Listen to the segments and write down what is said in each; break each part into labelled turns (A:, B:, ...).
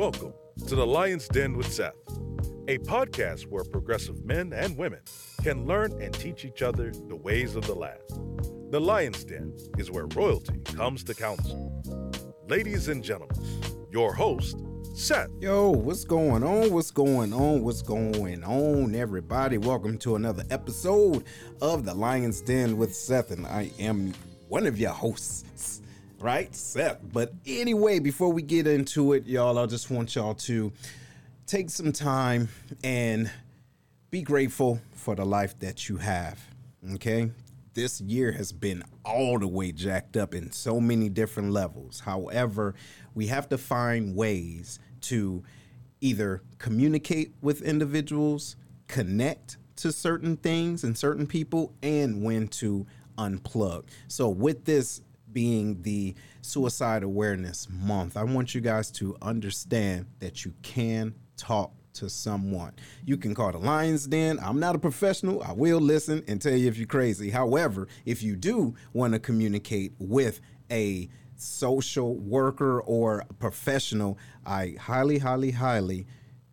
A: Welcome to the Lion's Den with Seth, a podcast where progressive men and women can learn and teach each other the ways of the land. The Lion's Den is where royalty comes to council. Ladies and gentlemen, your host, Seth.
B: Yo, what's going on? What's going on? What's going on, everybody? Welcome to another episode of the Lion's Den with Seth, and I am one of your hosts, right? Seth. But anyway, before we get into it, y'all, I just want y'all to take some time and be grateful for the life that you have, okay? This year has been all the way jacked up in so many different levels. However, we have to find ways to either communicate with individuals, connect to certain things and certain people, and when to unplug. So, with this being the Suicide Awareness Month, I want you guys to understand that you can talk to someone. You can call the Lions Den. I'm not a professional. I will listen and tell you if you're crazy. However, if you do want to communicate with a social worker or professional, I highly, highly, highly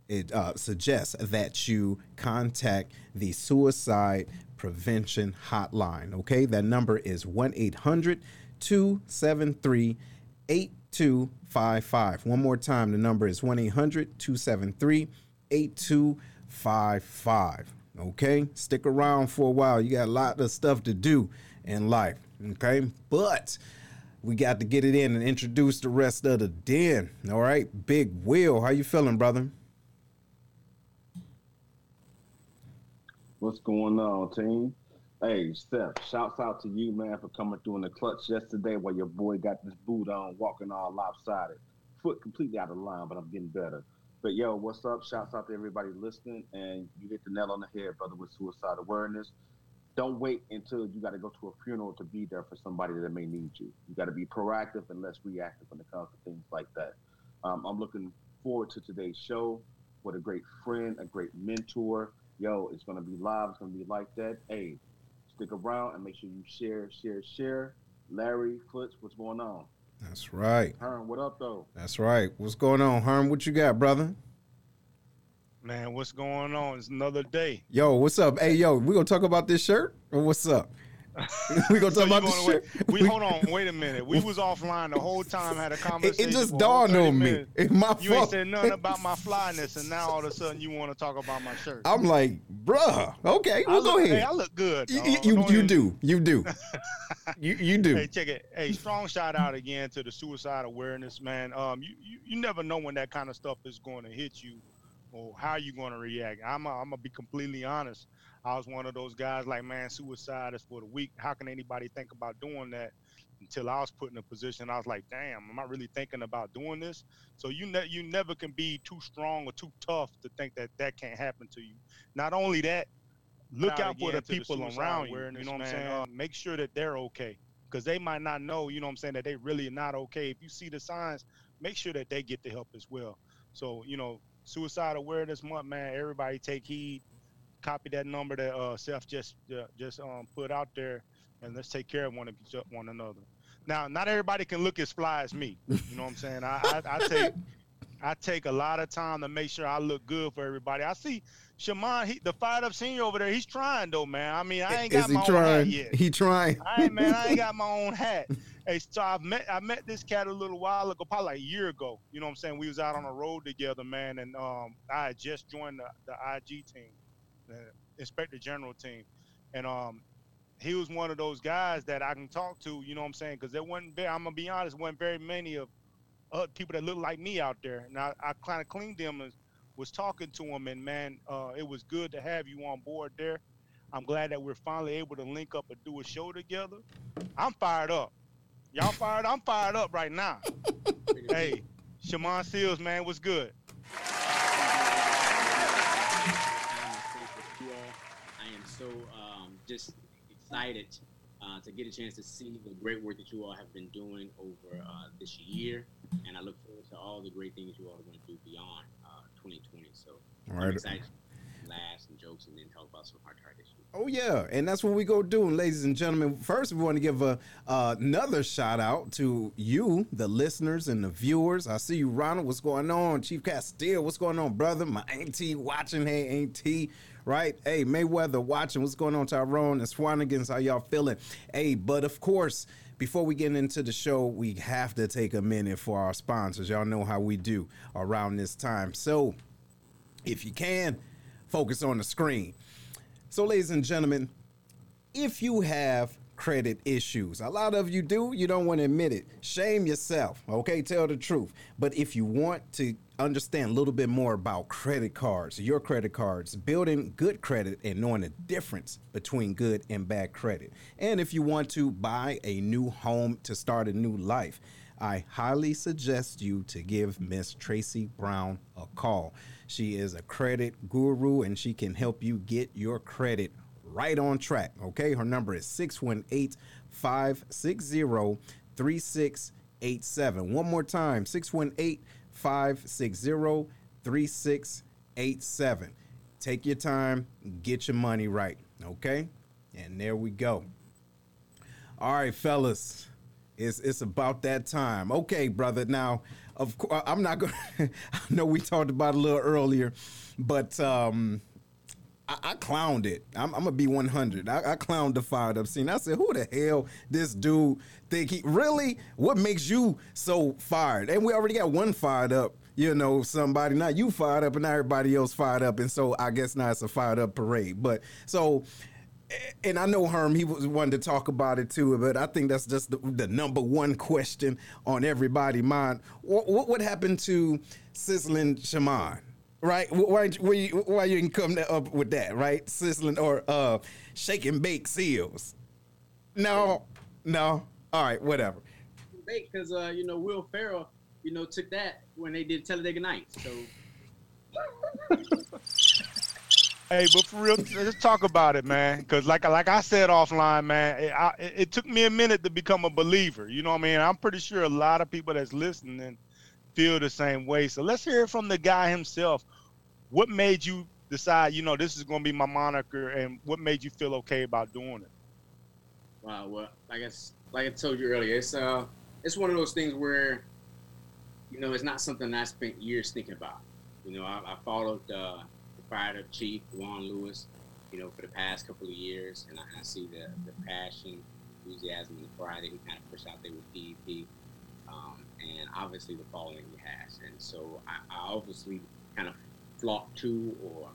B: it uh, suggests that you contact the suicide prevention hotline. Okay, that number is 1 800 273 8255. One more time, the number is 1 800 273 8255. Okay, stick around for a while. You got a lot of stuff to do in life. Okay, but we got to get it in and introduce the rest of the den. All right, Big Will, how you feeling, brother?
C: What's going on, team? Hey, Seth, shouts out to you, man, for coming through in the clutch yesterday while your boy got this boot on, walking all lopsided. Foot completely out of line, but I'm getting better. But yo, what's up? Shouts out to everybody listening. And you hit the nail on the head, brother, with suicide awareness. Don't wait until you got to go to a funeral to be there for somebody that may need you. You got to be proactive and less reactive when it comes to things like that. Um, I'm looking forward to today's show. What a great friend, a great mentor. Yo, it's going to be live. It's going to be like that. Hey, stick around and make sure you share, share, share. Larry, Foots, what's going on?
B: That's right.
C: Herm, what up, though?
B: That's right. What's going on, Herm? What you got, brother?
D: Man, what's going on? It's another day.
B: Yo, what's up? Hey, yo, we gonna talk about this shirt or what's up? we gonna talk
D: So
B: about this
D: wait- We hold on, wait a minute. We was offline the whole time, had a conversation.
B: it just dawned
D: 30
B: on me. It's my
D: You ain't
B: fault.
D: said nothing about my flyness, and now all of a sudden you want to talk about my shirt.
B: I'm like, bruh. Okay,
D: I
B: well,
D: look,
B: go
D: Hey,
B: ahead.
D: I look good.
B: you, you, you, you do. You do. you, you do.
D: Hey, check it. Hey, strong shout out again to the suicide awareness, man. Um, you, you, you never know when that kind of stuff is going to hit you or how you're going to react. I'm I'm gonna be completely honest. I was one of those guys like, man, suicide is for the weak. How can anybody think about doing that? Until I was put in a position, I was like, damn, am I really thinking about doing this? So you ne- you never can be too strong or too tough to think that that can't happen to you. Not only that, look out for the
E: to the
D: people around you. You know what I'm saying? Uh, make sure that they're okay because they might not know, you know what I'm saying, that they really are not okay. If you see the signs, make sure that they get the help as well. So, you know, suicide awareness month, man, everybody take heed. Copy that number that uh Seth just uh, just um put out there and let's take care of one of each one another. Now, not everybody can look as fly as me. You know what I'm saying? I, I, I take I take a lot of time to make sure I look good for everybody. I see Shamon, he, the fired up senior over there, he's trying though, man. I mean, I ain't
B: Is
D: got
B: he
D: my own hat
B: trying?
D: yet.
B: He trying.
D: I ain't man, I ain't got my own hat. Hey, so I met I met this cat a little while ago, probably like a year ago. You know what I'm saying? We was out on the road together, man, and um I had just joined the, the IG team, the inspector general team. And um he was one of those guys that I can talk to, you know what I'm saying? Because there wasn't very, I'm gonna be honest, wasn't very many of other people that looked like me out there. And I, I kind of cleaned them and was talking to him, and man, uh, it was good to have you on board there. I'm glad that we're finally able to link up and do a show together. I'm fired up. Y'all fired? I'm fired up right now. hey, Shamon Seals, man, what's good?
E: Just excited uh, to get a chance to see the great work that you all have been doing over uh, this year, and I look forward to all the great things you all are going to do beyond uh, 2020. So
B: All
E: I'm excited. laughs and jokes, and then talk about some hard target issues.
B: Oh yeah, and that's what we go do, ladies and gentlemen. First, we want to give a uh, another shout out to you, the listeners and the viewers. I see you, Ronald. What's going on, Chief Castile? What's going on, brother? My auntie watching. Hey, auntie. Right, hey Mayweather watching. What's going on, Tyrone and Swanigans? How y'all feeling? Hey, but of course, before we get into the show, we have to take a minute for our sponsors. Y'all know how we do around this time. So, if you can, focus on the screen. So, ladies and gentlemen, if you have credit issues, a lot of you do, you don't want to admit it. Shame yourself, okay? Tell the truth. But if you want to understand a little bit more about credit cards, your credit cards, building good credit, and knowing the difference between good and bad credit, and if you want to buy a new home to start a new life, I highly suggest you to give Miss Tracy Brown a call. She is a credit guru and she can help you get your credit right on track. Okay, her number is 618 560 3687. One more time 618 560 3687. Take your time, get your money right. Okay, and there we go. All right, fellas. It's it's about that time. Okay, brother. Now, of course, I'm not going. to I know we talked about a little earlier, but um, I, I clowned it. I'm, I'm gonna be 100. I, I clowned the fired up scene. I said, "Who the hell this dude think he really? What makes you so fired?" And we already got one fired up. You know, somebody. Now you fired up, and now everybody else fired up, and so I guess now it's a fired up parade. But so eh, and I know Herm, he was wanting to talk about it too, but I think that's just the, the number one question on everybody's mind. What, what, what happened to sizzling shaman? Right? Why, why, you, why you didn't come up with that? Right? Sizzling or uh, shake and bake seals? No, no. All right, whatever.
E: Bake because uh, you know Will Ferrell, you know, took that when they did Talladega Nights. So.
D: Hey, but for real, let's talk about it, man. Because like like I said offline, man, it, I, it, took me a minute to become a believer. You know what I mean? I'm pretty sure a lot of people that's listening feel the same way. So let's hear from the guy himself. What made you decide? You know, this is going to be my moniker, and what made you feel okay about doing it?
E: Wow. Well, I guess like I told you earlier, it's uh, it's one of those things where, you know, it's not something I spent years thinking about. You know, I, I followed. Uh, fired up Chief Juan Lewis, you know, for the past couple of years, and I, I see the, the passion, enthusiasm, and the pride that he kind of pushed out there with PEP, um, and obviously the following he has. And so I, I obviously kind of flock to or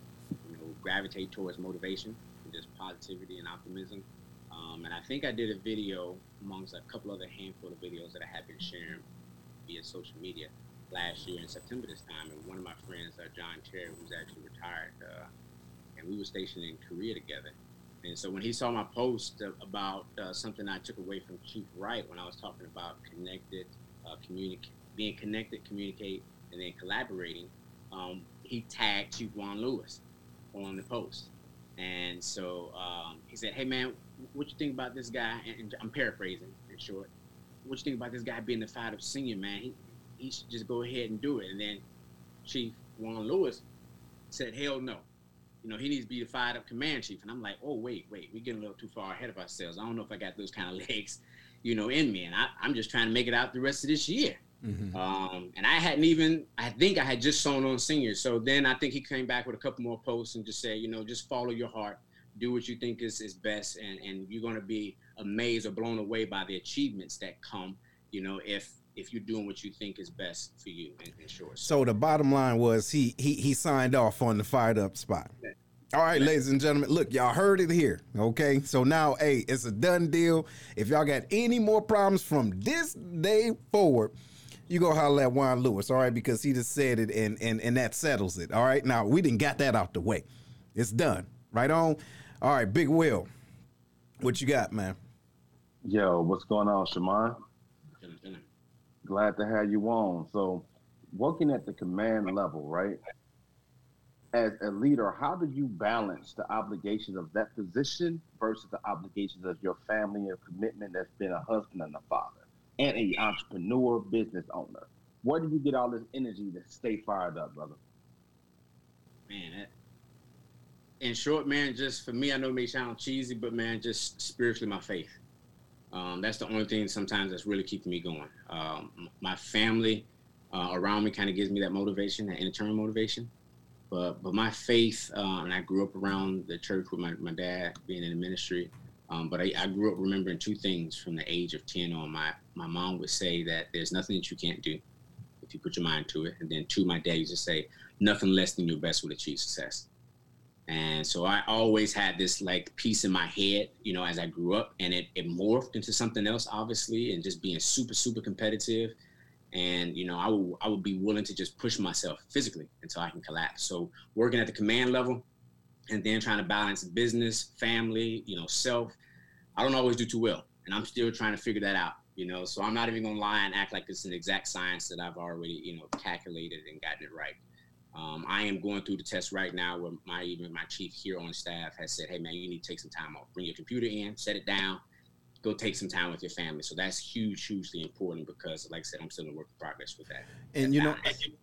E: you know gravitate towards motivation and just positivity and optimism. Um, and I think I did a video amongst a couple other handful of videos that I have been sharing via social media last year in September this time, and one of my friends, uh, John Terry, who's actually retired, uh, and we were stationed in Korea together. And so when he saw my post about uh, something I took away from Chief Wright when I was talking about connected, uh, communicate, being connected, communicate, and then collaborating, um, he tagged Chief Juan Lewis on the post. And so um, he said, "Hey man, what you think about this guy?" And, and I'm paraphrasing in short. What you think about this guy being the fight of senior man? He, he should just go ahead and do it. And then Chief Juan Lewis said, hell no. You know, he needs to be the fired up command chief. And I'm like, oh, wait, wait, we're getting a little too far ahead of ourselves. I don't know if I got those kind of legs, you know, in me. And I, am just trying to make it out the rest of this year. Mm-hmm. Um, and I hadn't even, I think I had just sewn on seniors. So then I think he came back with a couple more posts and just said, you know, just follow your heart, do what you think is, is best. And, and you're going to be amazed or blown away by the achievements that come, you know, if if you're doing what you think is best for you in, in short.
B: So the bottom line was he he he signed off on the fired up spot. All right, ladies and gentlemen, look, y'all heard it here. Okay, so now, hey, it's a done deal. If y'all got any more problems from this day forward, you go holler at Juan Lewis, all right, because he just said it and and and that settles it. All right, now we didn't got that out the way. It's done. Right on. All right, Big Will, what you got, man?
C: Yo, what's going on, Shamon? glad to have you on. So, working at the command level, right? As a leader, how do you balance the obligations of that position versus the obligations of your family and commitment that's been a husband and a father and a entrepreneur, business owner? Where do you get all this energy to stay fired up, brother?
E: Man, that, in short, man, just for me, I know it may sound cheesy, but man, just spiritually, my faith. Um, that's the only thing sometimes that's really keeping me going. Um, my family uh, around me kind of gives me that motivation, that internal motivation. But but my faith, uh, and I grew up around the church with my, my dad being in the ministry. Um, but I, I, grew up remembering two things from the age of 10 on. My, my mom would say that there's nothing that you can't do if you put your mind to it. And then two, my dad used to say, nothing less than your best will achieve success. And so I always had this like piece in my head, you know, as I grew up, and it, it morphed into something else, obviously, and just being super, super competitive. And you know, I will I would be willing to just push myself physically until I can collapse. So working at the command level, and then trying to balance business, family, you know, self. I don't always do too well, and I'm still trying to figure that out. You know, so I'm not even gonna lie and act like it's an exact science that I've already, you know, calculated and gotten it right. Um, I am going through the test right now where my even my chief here on staff has said, "Hey man, you need to take some time off. Bring your computer in, set it down, go take some time with your family." So that's huge, hugely important because, like I said, I'm still in work in progress with that.
B: And you know,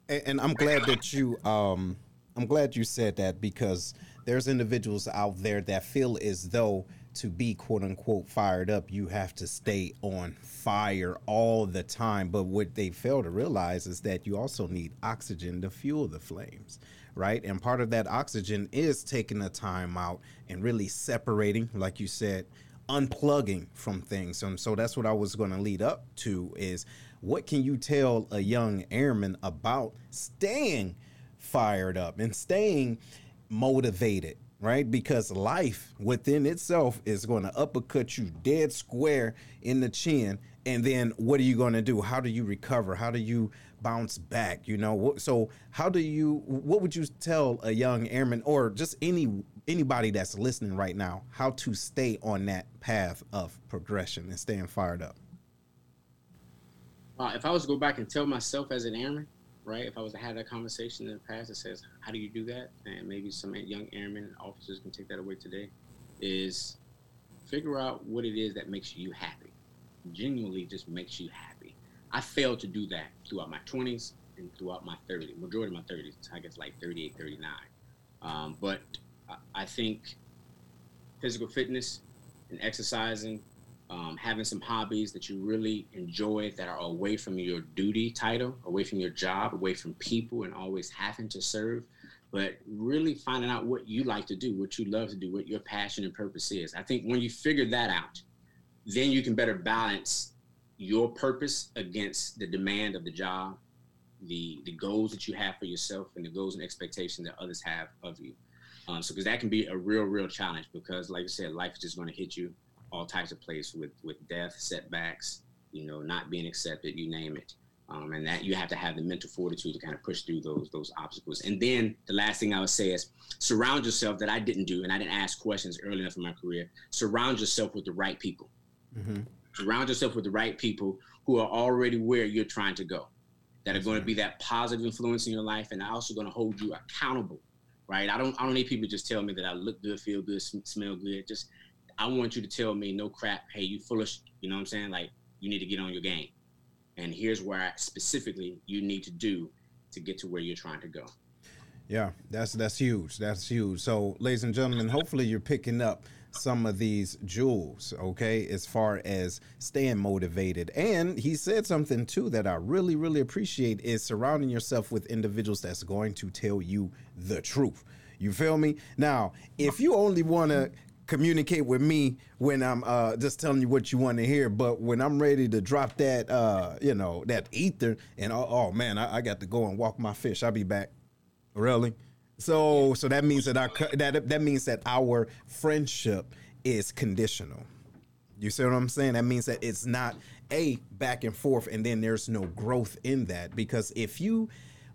B: and, and I'm glad that you, um, I'm glad you said that because there's individuals out there that feel as though to be quote unquote fired up, you have to stay on fire all the time. But what they fail to realize is that you also need oxygen to fuel the flames, right? And part of that oxygen is taking the time out and really separating, like you said, unplugging from things. And so that's what I was going to lead up to is what can you tell a young airman about staying fired up and staying motivated right? Because life within itself is going to uppercut you dead square in the chin. And then what are you going to do? How do you recover? How do you bounce back? You know, so how do you, what would you tell a young airman or just any, anybody that's listening right now, how to stay on that path of progression and staying fired up?
E: Well, if I was to go back and tell myself as an airman, right? If I was to have that conversation in the past that says, how do you do that? And maybe some young airmen and officers can take that away today is figure out what it is that makes you happy. Genuinely just makes you happy. I failed to do that throughout my 20s and throughout my 30s, majority of my 30s, I guess like 38, 39. Um, but I think physical fitness and exercising um, having some hobbies that you really enjoy that are away from your duty title, away from your job, away from people, and always having to serve, but really finding out what you like to do, what you love to do, what your passion and purpose is. I think when you figure that out, then you can better balance your purpose against the demand of the job, the the goals that you have for yourself, and the goals and expectations that others have of you. Um, so, because that can be a real, real challenge. Because, like I said, life is just going to hit you all types of places with with death, setbacks, you know, not being accepted, you name it. Um, and that you have to have the mental fortitude to kind of push through those those obstacles. And then the last thing I would say is surround yourself that I didn't do, and I didn't ask questions early enough in my career. Surround yourself with the right people. Mm-hmm. Surround yourself with the right people who are already where you're trying to go, that are going to be that positive influence in your life, and are also going to hold you accountable. Right? I don't I don't need people to just tell me that I look good, feel good, smell good. Just I want you to tell me no crap. Hey, you full foolish. You know what I'm saying? Like you need to get on your game. And here's where I, specifically you need to do to get to where you're trying to go.
B: Yeah, that's that's huge. That's huge. So, ladies and gentlemen, hopefully you're picking up some of these jewels, okay, as far as staying motivated. And he said something too that I really, really appreciate is surrounding yourself with individuals that's going to tell you the truth. You feel me? Now, if you only want to communicate with me when I'm uh, just telling you what you want to hear. But when I'm ready to drop that, uh, you know, that ether, and oh, oh man, I, I, got to go and walk my fish. I'll be back. Really? So, so that means that our that that means that our friendship is conditional. You see what I'm saying? That means that it's not a back and forth, and then there's no growth in that. Because if you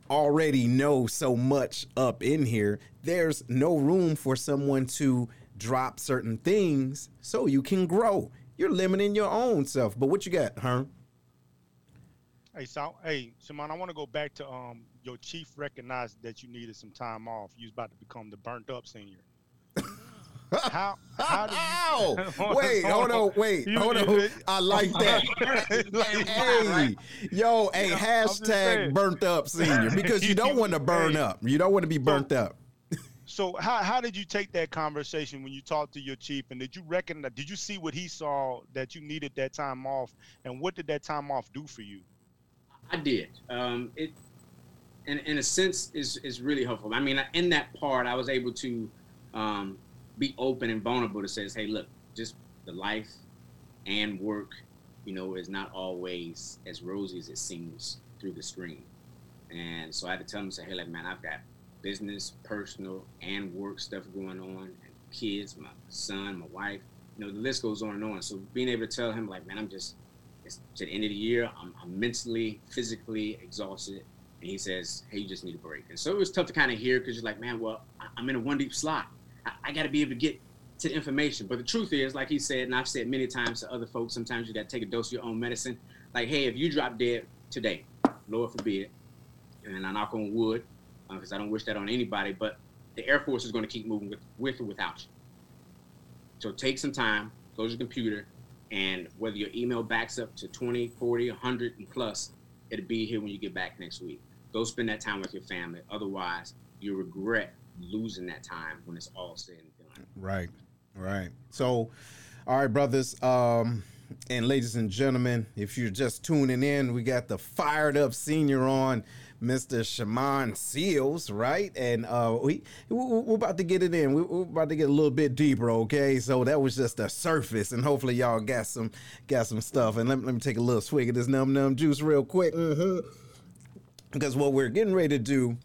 B: already know so much up in here, there's no room for someone to drop certain things so you can grow. You're limiting your own self. But what you got, huh?
D: Hey, so, hey, Simon, I want to go back to um your chief recognized that you needed some time off. You was about to become the burnt up senior.
B: How how do you wait, hold on, wait, you, hold on. I like that. hey, yo, hey, hashtag burnt up senior because you don't want to burn up. You don't want to be burnt up.
D: So how how did you take that conversation when you talked to your chief, and did you recognize? Did you see what he saw that you needed that time off, and what did that time off do for you?
E: I did. Um, it, in in a sense, is is really helpful. I mean, in that part, I was able to um, be open and vulnerable to say, "Hey, look, just the life and work, you know, is not always as rosy as it seems through the screen." And so I had to tell him, "Say, hey, like, man, I've got business, personal, and work stuff going on, and kids, my son, my wife. You know, the list goes on and on. So being able to tell him, like, man, I'm just, it's to the end of the year, I'm, I'm mentally, physically exhausted. And he says, hey, you just need a break. And so it was tough to kind of hear because you're like, man, well, I'm in a one deep slot. I, I got to be able to get to the information. But the truth is, like he said, and I've said many times to other folks, sometimes you got to take a dose of your own medicine. Like, hey, if you drop dead today, Lord forbid, and I knock on wood, because uh, I don't wish that on anybody, but the Air Force is going to keep moving with, with or without you. So take some time, close your computer, and whether your email backs up to 20, 40, 100 and plus, it'll be here when you get back next week. Go spend that time with your family. Otherwise, you regret losing that time when it's all said and done.
B: Right, right. So, all right, brothers. Um, and ladies and gentlemen, if you're just tuning in, we got the fired up senior on. Mr. Shamon Seals, right? And uh, we we're about to get it in. We're about to get a little bit deeper, okay? So that was just the surface, and hopefully y'all got some got some stuff. And let, me let me take a little swig of this num num juice real quick, mm-hmm. Because what we're getting ready to do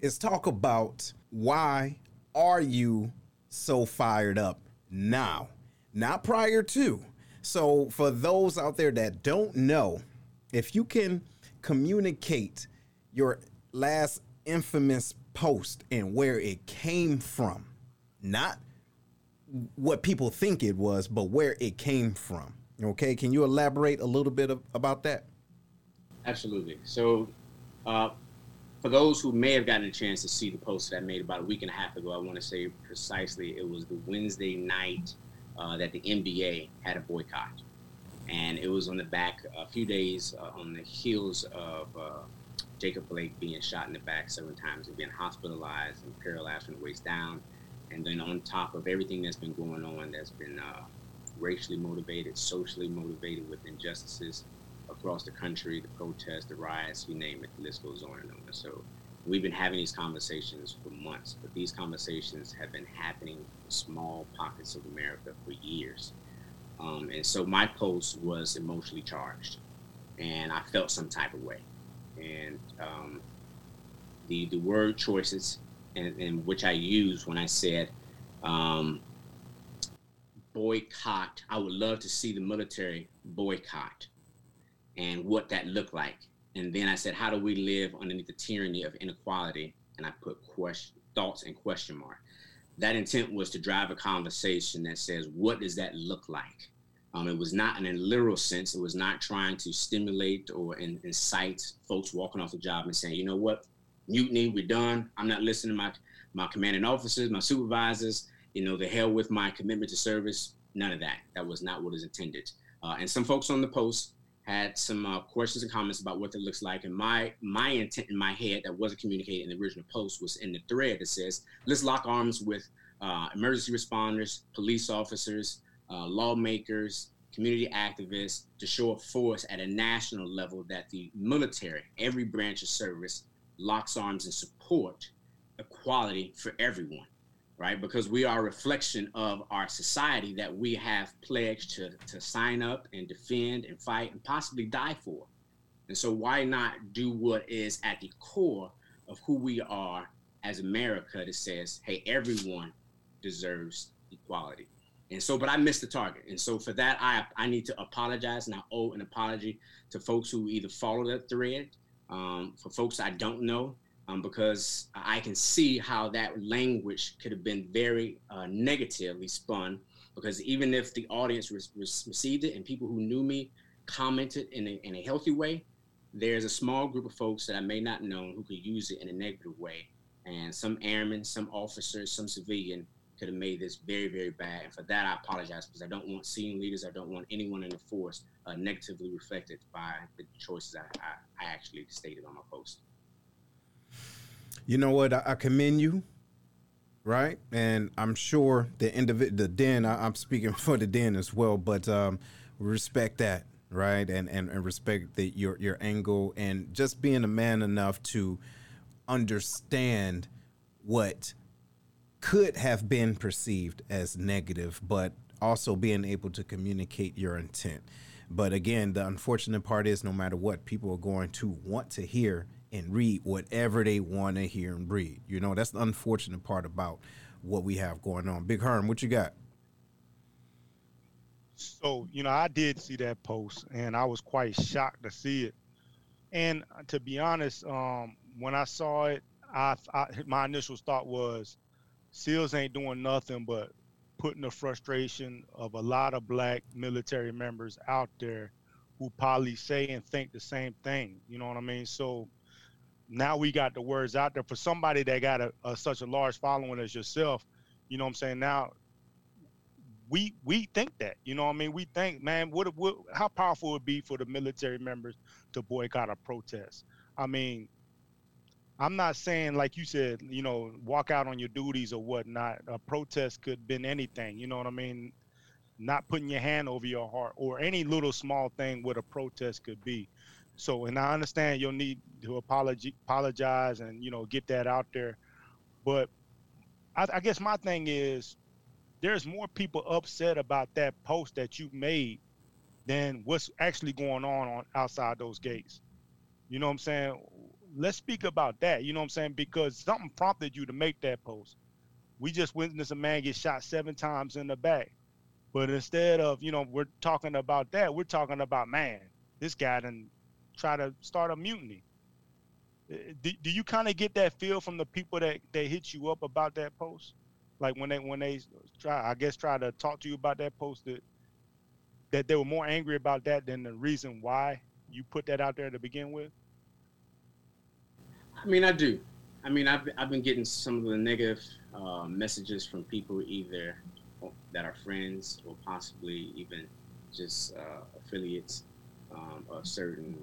B: is talk about why are you so fired up now, not prior to. So for those out there that don't know, if you can communicate your last infamous post and where it came from. Not what people think it was, but where it came from. Okay, can you elaborate a little bit of, about that?
E: Absolutely. So, uh, for those who may have gotten a chance to see the post that I made about a week and a half ago, I want to say precisely it was the Wednesday night uh, that the NBA had a boycott. And it was on the back a few days uh, on the heels of uh, Jacob Blake being shot in the back seven times and being hospitalized and paralyzed from the waist down. And then on top of everything that's been going on, that's been uh, racially motivated, socially motivated with injustices across the country, the protests, the riots, you name it, the list goes on and on. So we've been having these conversations for months, but these conversations have been happening in small pockets of America for years. Um, and so my post was emotionally charged, and I felt some type of way and um, the the word choices and, and, which I used when I said um, boycott. I would love to see the military boycott and what that looked like. And then I said, how do we live underneath the tyranny of inequality? And I put question, thoughts and question mark. That intent was to drive a conversation that says, what does that look like? Um, it was not in a literal sense. It was not trying to stimulate or in, incite folks walking off the job and saying, you know what, mutiny, we're done. I'm not listening to my, my commanding officers, my supervisors, you know, the hell with my commitment to service. None of that. That was not what is intended. Uh, and some folks on the post had some uh, questions and comments about what that looks like. And my my intent in my head that wasn't communicated in the original post was in the thread that says, let's lock arms with uh, emergency responders, police officers, uh, lawmakers, community activists to show a force at a national level that the military, every branch of service, locks arms and support equality for everyone, right? Because we are a reflection of our society that we have pledged to, to sign up and defend and fight and possibly die for. And so, why not do what is at the core of who we are as America that says, hey, everyone deserves equality? And so, but I missed the target. And so for that, I I need to apologize and I owe an apology to folks who either follow that thread, um, for folks I don't know, um, because I can see how that language could have been very uh, negatively spun. Because even if the audience was, was received it and people who knew me commented in a, in a healthy way, there's a small group of folks that I may not know who could use it in a negative way. And some airmen, some officers, some civilian could have made this very, very bad. And for that, I apologize because I don't want senior leaders, I don't want anyone in the force uh, negatively reflected by the choices I, I, I, actually stated on my post.
B: You know what? I, I commend you right? And I'm sure the individ, the den. I, am speaking for the den as well, but um, respect that, right? And and, and respect the, your your angle and just being a man enough to understand what could have been perceived as negative, but also being able to communicate your intent. But again, the unfortunate part is no matter what, people are going to want to hear and read whatever they want to hear and read. You know, that's the unfortunate part about what we have going on. Big Herm, what you got?
D: So, you know, I did see that post and I was quite shocked to see it. And to be honest, um, when I saw it, I, I my initial thought was Seals ain't doing nothing but putting the frustration of a lot of black military members out there who probably say and think the same thing. You know what I mean? So now we got the words out there for somebody that got a, a, such a large following as yourself. You know what I'm saying? Now we we think that. You know what I mean? We think, man, what, what how powerful it would be for the military members to boycott a protest? I mean, I'm not saying like you said, you know, walk out on your duties or whatnot. A protest could have been anything. You know what I mean? Not putting your hand over your heart or any little small thing what a protest could be. So, and I understand you'll need to apologize and you know get that out there, but I, I guess my thing is there's more people upset about that post that you made than what's actually going on on outside those gates. You know what I'm saying? let's speak about that. You know what I'm saying? Because something prompted you to make that post. We just witnessed a man get shot seven times in the back. But instead of, you know, we're talking about that, we're talking about, man, this guy didn't try to start a mutiny. Uh, do, do you kind of get that feel from the people that, that hit you up about that post? Like when they when they try, I guess, try to talk to you about that post that that they were more angry about that than the reason why you put that out there to begin with?
E: I mean, I do. I mean, I've, I've been getting some of the negative uh, messages from people either that are friends or possibly even just uh, affiliates um, of certain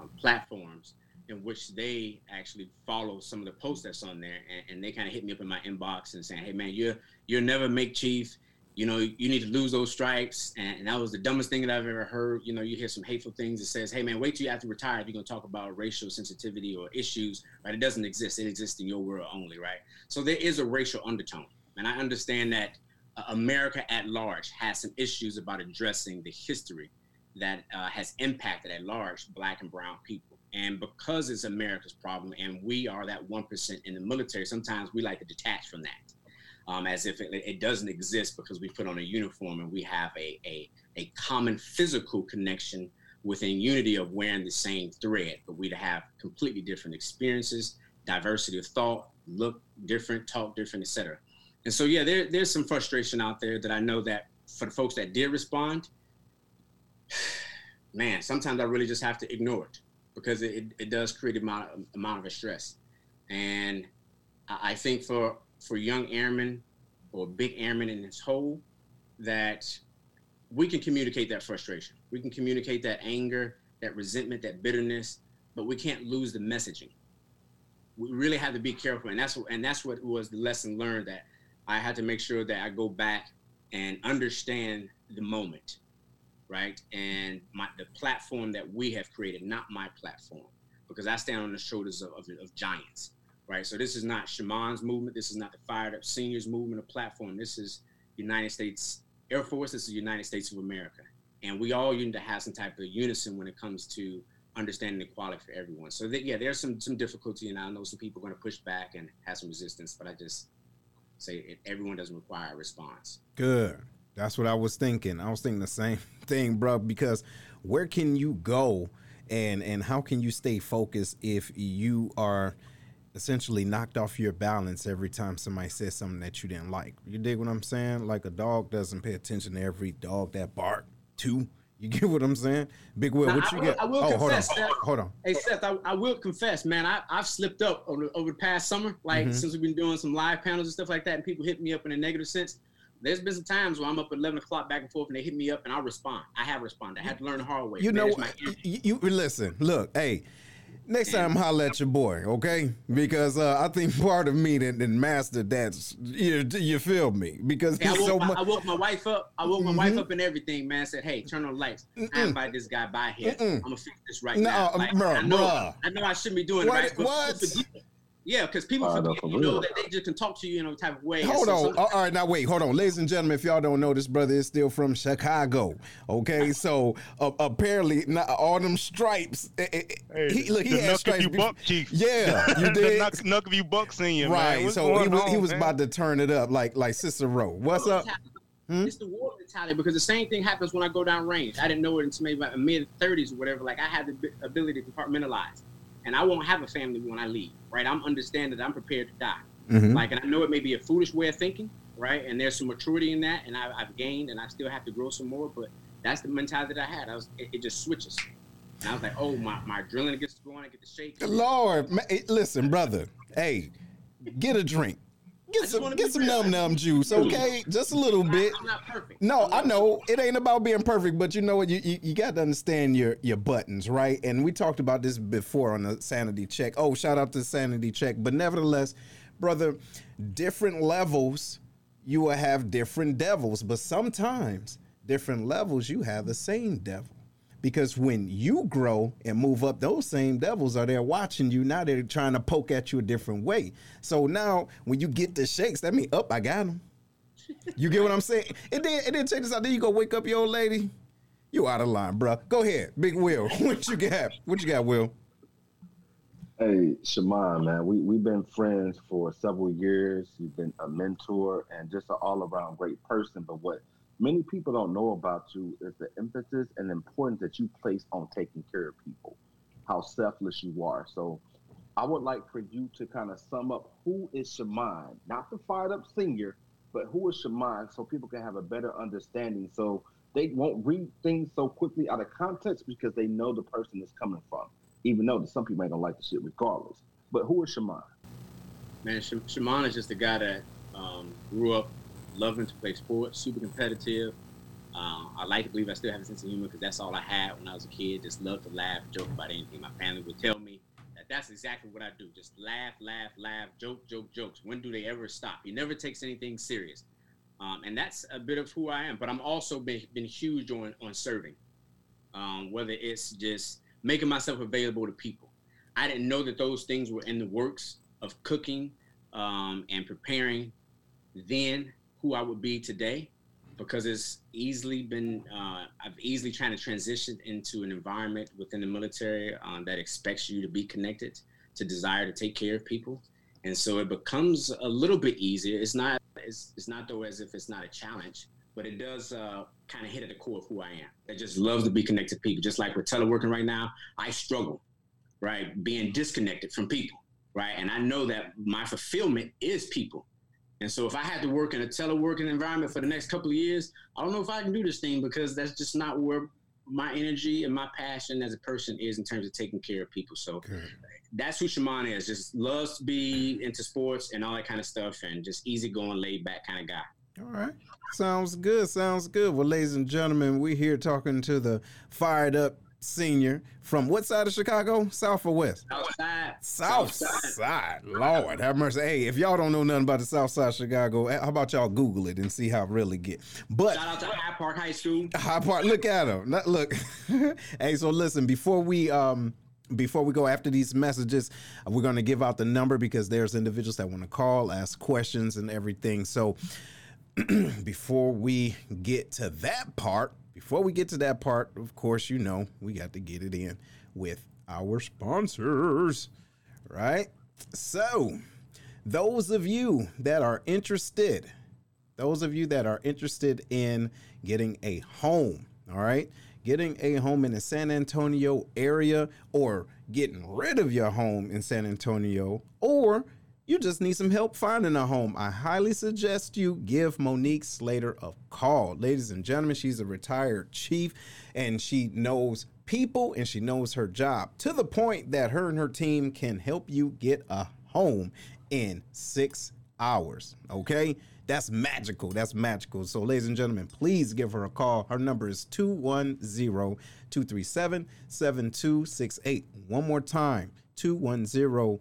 E: um, platforms in which they actually follow some of the posts that's on there and, and they kind of hit me up in my inbox and saying hey man you're you'll never make chief you know, you need to lose those stripes. And, and, that was the dumbest thing that I've ever heard. You know, you hear some hateful things that says, hey, man, wait till you have to retire if you're going to talk about racial sensitivity or issues, right? It doesn't exist. It exists in your world only, right? So there is a racial undertone. And I understand that uh, America at large has some issues about addressing the history that uh, has impacted at large Black and Brown people. And because it's America's problem and we are that 1% in the military, sometimes we like to detach from that um, as if it, it, doesn't exist because we put on a uniform and we have a, a, a common physical connection within unity of wearing the same thread, but we'd have completely different experiences, diversity of thought, look different, talk different, etc. And so, yeah, there, there's some frustration out there that I know that for the folks that did respond, man, sometimes I really just have to ignore it because it, it does create a amount, amount of stress. And I think for for young airmen or big airmen in this whole that we can communicate that frustration. We can communicate that anger, that resentment, that bitterness, but we can't lose the messaging. We really have to be careful, and that's and that's what was the lesson learned that I had to make sure that I go back and understand the moment, right? And my the platform that we have created, not my platform, because I stand on the shoulders of, of, of giants right? So this is not Shamon's movement. This is not the Fired Up Seniors movement or platform. This is United States Air Force. This is United States of America. And we all need to have some type of unison when it comes to understanding equality for everyone. So that, yeah, there's some some difficulty, and I know some people are going to push back and have some resistance, but I just say it, everyone doesn't require a response.
B: Good. That's what I was thinking. I was thinking the same thing, bro. Because where can you go, and and how can you stay focused if you are essentially knocked off your balance every time somebody says something that you didn't like. You dig what I'm saying? Like a dog doesn't pay attention to every dog that bark too. You get what I'm saying? Big Will, what you
E: I
B: get?
E: I will oh, confess,
B: hold on. Seth, hold on.
E: Hey Seth, I, I will confess, man, I, I've slipped up over, over the past summer, like mm-hmm. since we've been doing some live panels and stuff like that, and people hit me up in a negative sense. There's been some times where I'm up at 11 o'clock back and forth, and they hit me up, and I respond. I have responded. I had to learn the hard way.
B: You know, you, you listen. Look, hey, Next time, holla at your boy, okay? Because uh, I think part of me that, that mastered that, you, you feel me? Because
E: Hey, I, woke
B: so
E: my,
B: much.
E: I woke my wife up. I woke my
B: Mhm.
E: wife up and everything, man. Said, "Hey, turn on the lights. I
B: Mm-mm.
E: invite this guy by here.
B: Mm-mm.
E: I'm gonna fix this right
B: No,
E: now." Like,
B: bruh,
E: I know,
B: bruh.
E: I know, I shouldn't be doing
B: What-
E: it, right? but
B: what?
E: Forget- Yeah, because people
C: Oh, no,
E: forget,
C: for
E: you know, that they just can talk to you in a type of way.
B: Hold on.
E: some-
B: All right, now wait. Hold on, ladies and gentlemen. If y'all don't know, this brother is still from Chicago. Okay, so uh, apparently, not all them stripes. eh,
D: Hey,
B: he, look, he
D: the
B: had stripes.
D: of you buck chief.
B: Yeah, you
D: the
B: did.
D: Nuck, Nuck of you buck senior,
B: right.
D: man.
B: So he
D: going
B: was he was
D: man?
B: about to turn it up like like Cicero. What's up? Hmm?
E: It's the war mentality because the same thing happens when I go down range. I didn't know it until maybe my mid 30s or whatever. Like I had the ability to compartmentalize, and I won't have a family when I leave. Right? I'm understanding that I'm prepared to die.
B: Mhm.
E: Like, and I know it may be a foolish way of thinking, right? And there's some maturity in that, and I, I've gained, and I still have to grow some more. But that's the mentality that I had. I was, it, it just switches. And I was like, oh, my, my adrenaline gets going, I get the shake.
B: Lord, eh, listen, brother. Hey, get a drink. Get some get some num num juice, okay? Just a little bit.
E: I'm not perfect.
B: No, I know it ain't about being perfect, but you know what? You, you, you got to understand your your buttons, right? And we talked about this before on the sanity check. Oh, shout out to sanity check. But nevertheless, brother, different levels you will have different devils, but sometimes different levels you have the same devil. Because when you grow and move up, those same devils are there watching you. Now they're trying to poke at you a different way. So now when you get the shakes, that mean up, I got them. You get what I'm saying? And then, and then check this out. Then you go wake up your old lady. You out of line, bro. Go ahead, Big Will. What you got? What you got, Will?
C: Hey, Shamon, man, we, we've been friends for several years. You've been a mentor and just an all around great person. But what many people don't know about you is the emphasis and importance that you place on taking care of people, how selfless you are. So I would like for you to kind of sum up who is Shamon, not the fired up senior, but who is Shamon so people can have a better understanding. So they won't read things so quickly out of context because they know the person is coming from even though some people ain't gonna like the shit regardless. But who is Shamon?
E: Man, Sh- Shamon is just a guy that um, grew up loving to play sports, super competitive. Um, I like to believe I still have a sense of humor because that's all I had when I was a kid. Just love to laugh, joke about anything. My family would tell me that that's exactly what I do. Just laugh, laugh, laugh, joke, joke, jokes. When do they ever stop? He never takes anything serious. Um, and that's a bit of who I am. But I'm also been, been huge on, on serving, um, whether it's just making myself available to people. I didn't know that those things were in the works of cooking um, and preparing then who I would be today because it's easily been, uh, I've easily trying to transition into an environment within the military um, that expects you to be connected, to desire to take care of people. And so it becomes a little bit easier. It's not, it's, it's not though as if it's not a challenge, but it does uh, kind of hit at the core of who I am. I just love to be connected to people. Just like we're teleworking right now, I struggle, right, being disconnected from people, right? And I know that my fulfillment is people. And so if I had to work in a teleworking environment for the next couple of years, I don't know if I can do this thing because that's just not where my energy and my passion as a person is in terms of taking care of people. So that's who Shamon is. Just loves to be into sports and all that kind of stuff and just easygoing, laid back kind of guy.
B: All right. Sounds good. Sounds good. Well, ladies and gentlemen, we're here talking to the fired up senior from what side of Chicago? South or west?
E: Outside.
B: South side. Lord have mercy. Hey, if y'all don't know nothing about the South side of Chicago, eh, how about y'all Google it and see how it really get? But
E: Shout out to Hyde Park High School.
B: Hyde Park, look at him. Not- Look. hey, so listen, before we um before we go after these messages, we're going to give out the number because there's individuals that want to call, ask questions and everything. So before we get to that part, before we get to that part, of course, you know, we got to get it in with our sponsors, right? So, those of you that are interested, those of you that are interested in getting a home, all right? Getting a home in the San Antonio area or getting rid of your home in San Antonio or you just need some help finding a home, I highly suggest you give Monique Slater a call. Ladies and gentlemen, she's a retired chief and she knows people and she knows her job to the point that her and her team can help you get a home in six hours. Okay. That's magical. That's magical. So, ladies and gentlemen, please give her a call. Her number is 210 237 7268. One more time 210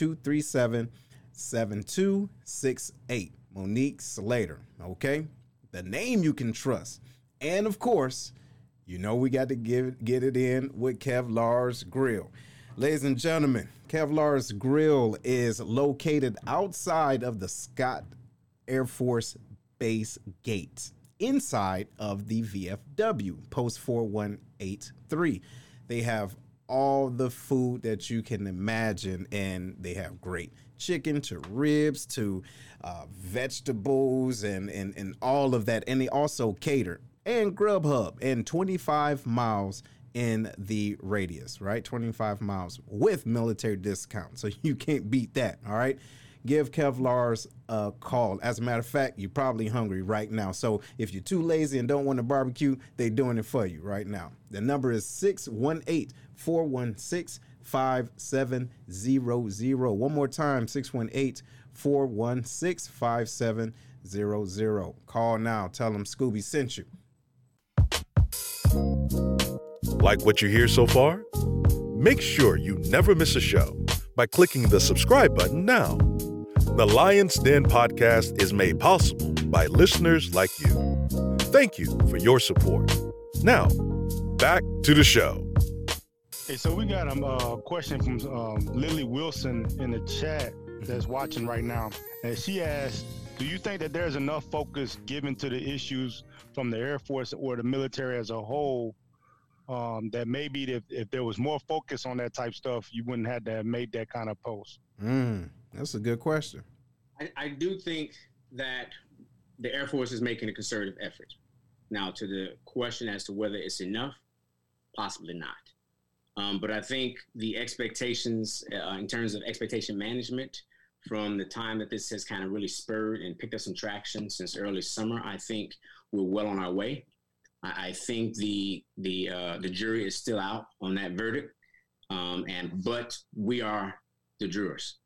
B: 237 7268. Monique Slater. Okay. The name you can trust. And of course, you know we got to give get it in with Kevlar's Grill. Ladies and gentlemen, Kevlar's Grill is located outside of the Scott Air Force Base Gate, inside of the VFW, post 4183. They have all the food that you can imagine, and they have great chicken to ribs to uh, vegetables and, and, and all of that. And they also cater and Grubhub and 25 miles in the radius, right? 25 miles with military discount. So you can't beat that, all right? Give Kevlar's a call. As a matter of fact, you're probably hungry right now. So if you're too lazy and don't want to barbecue, they're doing it for you right now. The number is 618 416 5700. One more time 618 416 5700. Call now. Tell them Scooby sent you.
A: Like what you hear so far? Make sure you never miss a show by clicking the subscribe button now. The Lion's Den podcast is made possible by listeners like you. Thank you for your support. Now, back to the show.
D: Hey, so we got a uh, question from um, Lily Wilson in the chat that's watching right now. And she asked, do you think that there's enough focus given to the issues from the Air Force or the military as a whole um, that maybe if, if there was more focus on that type stuff, you wouldn't have to have made that kind of post?
B: Mm, that's a good question.
E: I, I do think that the Air Force is making a concerted effort. Now, to the question as to whether it's enough, possibly not. Um, but I think the expectations, uh, in terms of expectation management, from the time that this has kind of really spurred and picked up some traction since early summer, I think we're well on our way. I, I think the the uh, the jury is still out on that verdict, um, and but we are the jurors,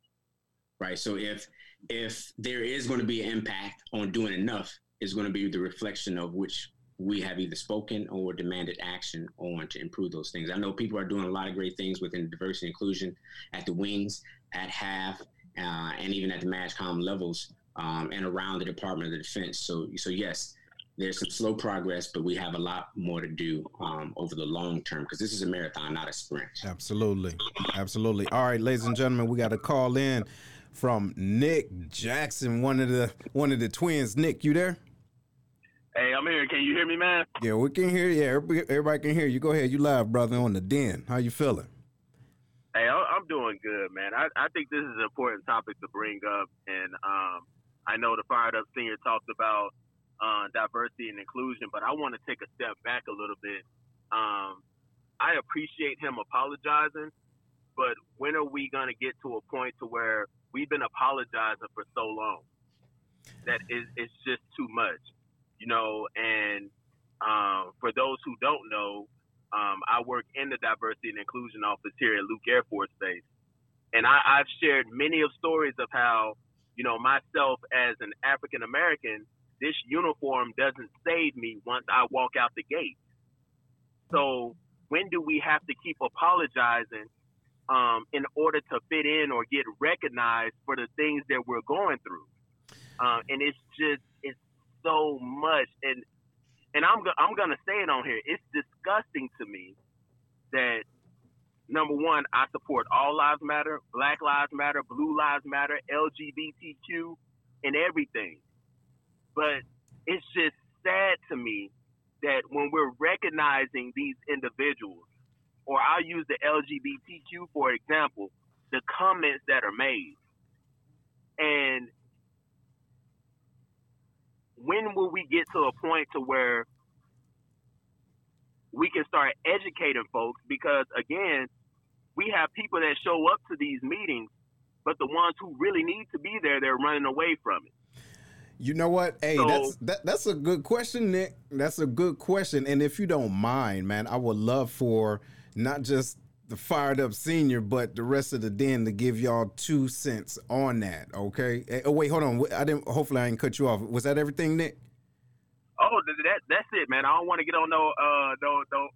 E: right? So if if there is going to be an impact on doing enough, is going to be the reflection of which we have either spoken or demanded action on to improve those things. I know people are doing a lot of great things within diversity inclusion at the wings, at HAF, uh, and even at the MAJCOM levels um, and around the Department of Defense. So, so yes, there's some slow progress, but we have a lot more to do um, over the long term because this is a marathon, not a sprint.
B: Absolutely, absolutely. All right, ladies and gentlemen, we got a call in from Nick Jackson, one of the one of the twins. Nick, you there?
F: Hey, I'm here. Can you hear me, man?
B: Yeah, we can hear you. Yeah, everybody, everybody can hear you. Go ahead, you live, brother, on the den. How you feeling?
F: Hey, I'm doing good, man. I, I think this is an important topic to bring up, and um, I know the fired up senior talked about uh, diversity and inclusion, but I want to take a step back a little bit. Um, I appreciate him apologizing, but when are we going to get to a point to where we've been apologizing for so long that it, it's just too much? You know, and um, for those who don't know, um, I work in the diversity and inclusion office here at Luke Air Force Base. And I, I've shared many of stories of how, you know, myself as an African American, this uniform doesn't save me once I walk out the gate. So when do we have to keep apologizing um, in order to fit in or get recognized for the things that we're going through? Uh, and it's just it's so much, and and I'm go- I'm gonna say it on here. It's disgusting to me that number one, I support all lives matter, Black lives matter, Blue lives matter, LGBTQ, and everything. But it's just sad to me that when we're recognizing these individuals, or I'll use the LGBTQ for example, the comments that are made, and when will we get to a point to where we can start educating folks? Because again, we have people that show up to these meetings, but the ones who really need to be there, they're running away from it.
B: You know what? Hey, so, that's that, that's a good question, Nick. That's a good question. And if you don't mind, man, I would love for not just the fired up senior, but the rest of the den to give y'all two cents on that. Okay. Eh, oh wait, hold on. I didn't. Hopefully, I didn't cut you off. Was that everything, Nick?
F: Oh, that that's it, man. I don't want to get on no uh no no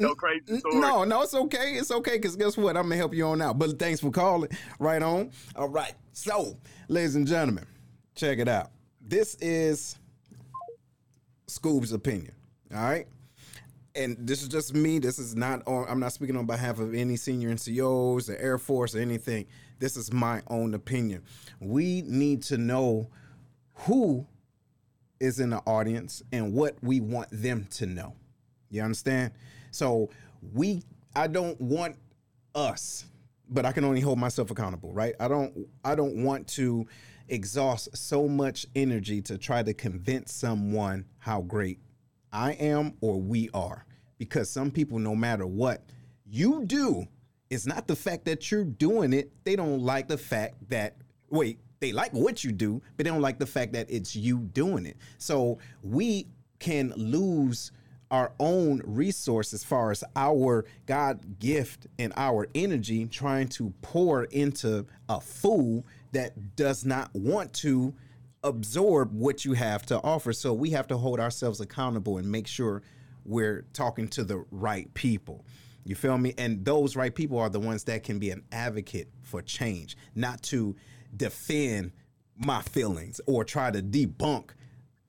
F: no crazy story.
B: No, no, it's okay. It's okay because guess what? I'm gonna help you on out. But thanks for calling. Right on. All right. So, ladies and gentlemen, check it out. This is Scoob's opinion. All right. And this is just me. This is not on. I'm not speaking on behalf of any senior NCOs, the Air Force, or anything. This is my own opinion. We need to know who is in the audience and what we want them to know. You understand? So we I don't want us, but I can only hold myself accountable, right? I don't I don't want to exhaust so much energy to try to convince someone how great I am or we are. Because some people, no matter what you do, it's not the fact that you're doing it. They don't like the fact that, wait, they like what you do, but they don't like the fact that it's you doing it. So we can lose our own resource as far as our God gift and our energy trying to pour into a fool that does not want to absorb what you have to offer. So we have to hold ourselves accountable and make sure we're talking to the right people. You feel me? And those right people are the ones that can be an advocate for change, not to defend my feelings or try to debunk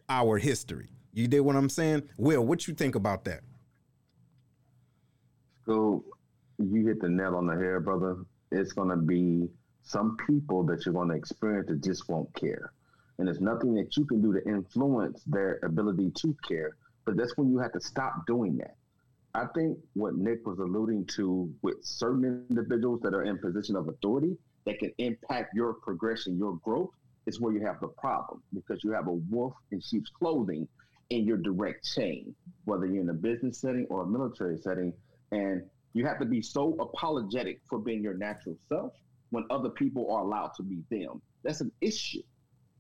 B: our history. You did what I'm saying? Will, what you think about that?
C: So you hit the nail on the head, brother. It's gonna be some people that you're gonna experience that just won't care. And there's nothing that you can do to influence their ability to care. But that's when you have to stop doing that. I think what Nick was alluding to with certain individuals that are in position of authority that can impact your progression, your growth, is where you have the problem because you have a wolf in sheep's clothing in your direct chain, whether you're in a business setting or a military setting. And you have to be so apologetic for being your natural self when other people are allowed to be them. That's an issue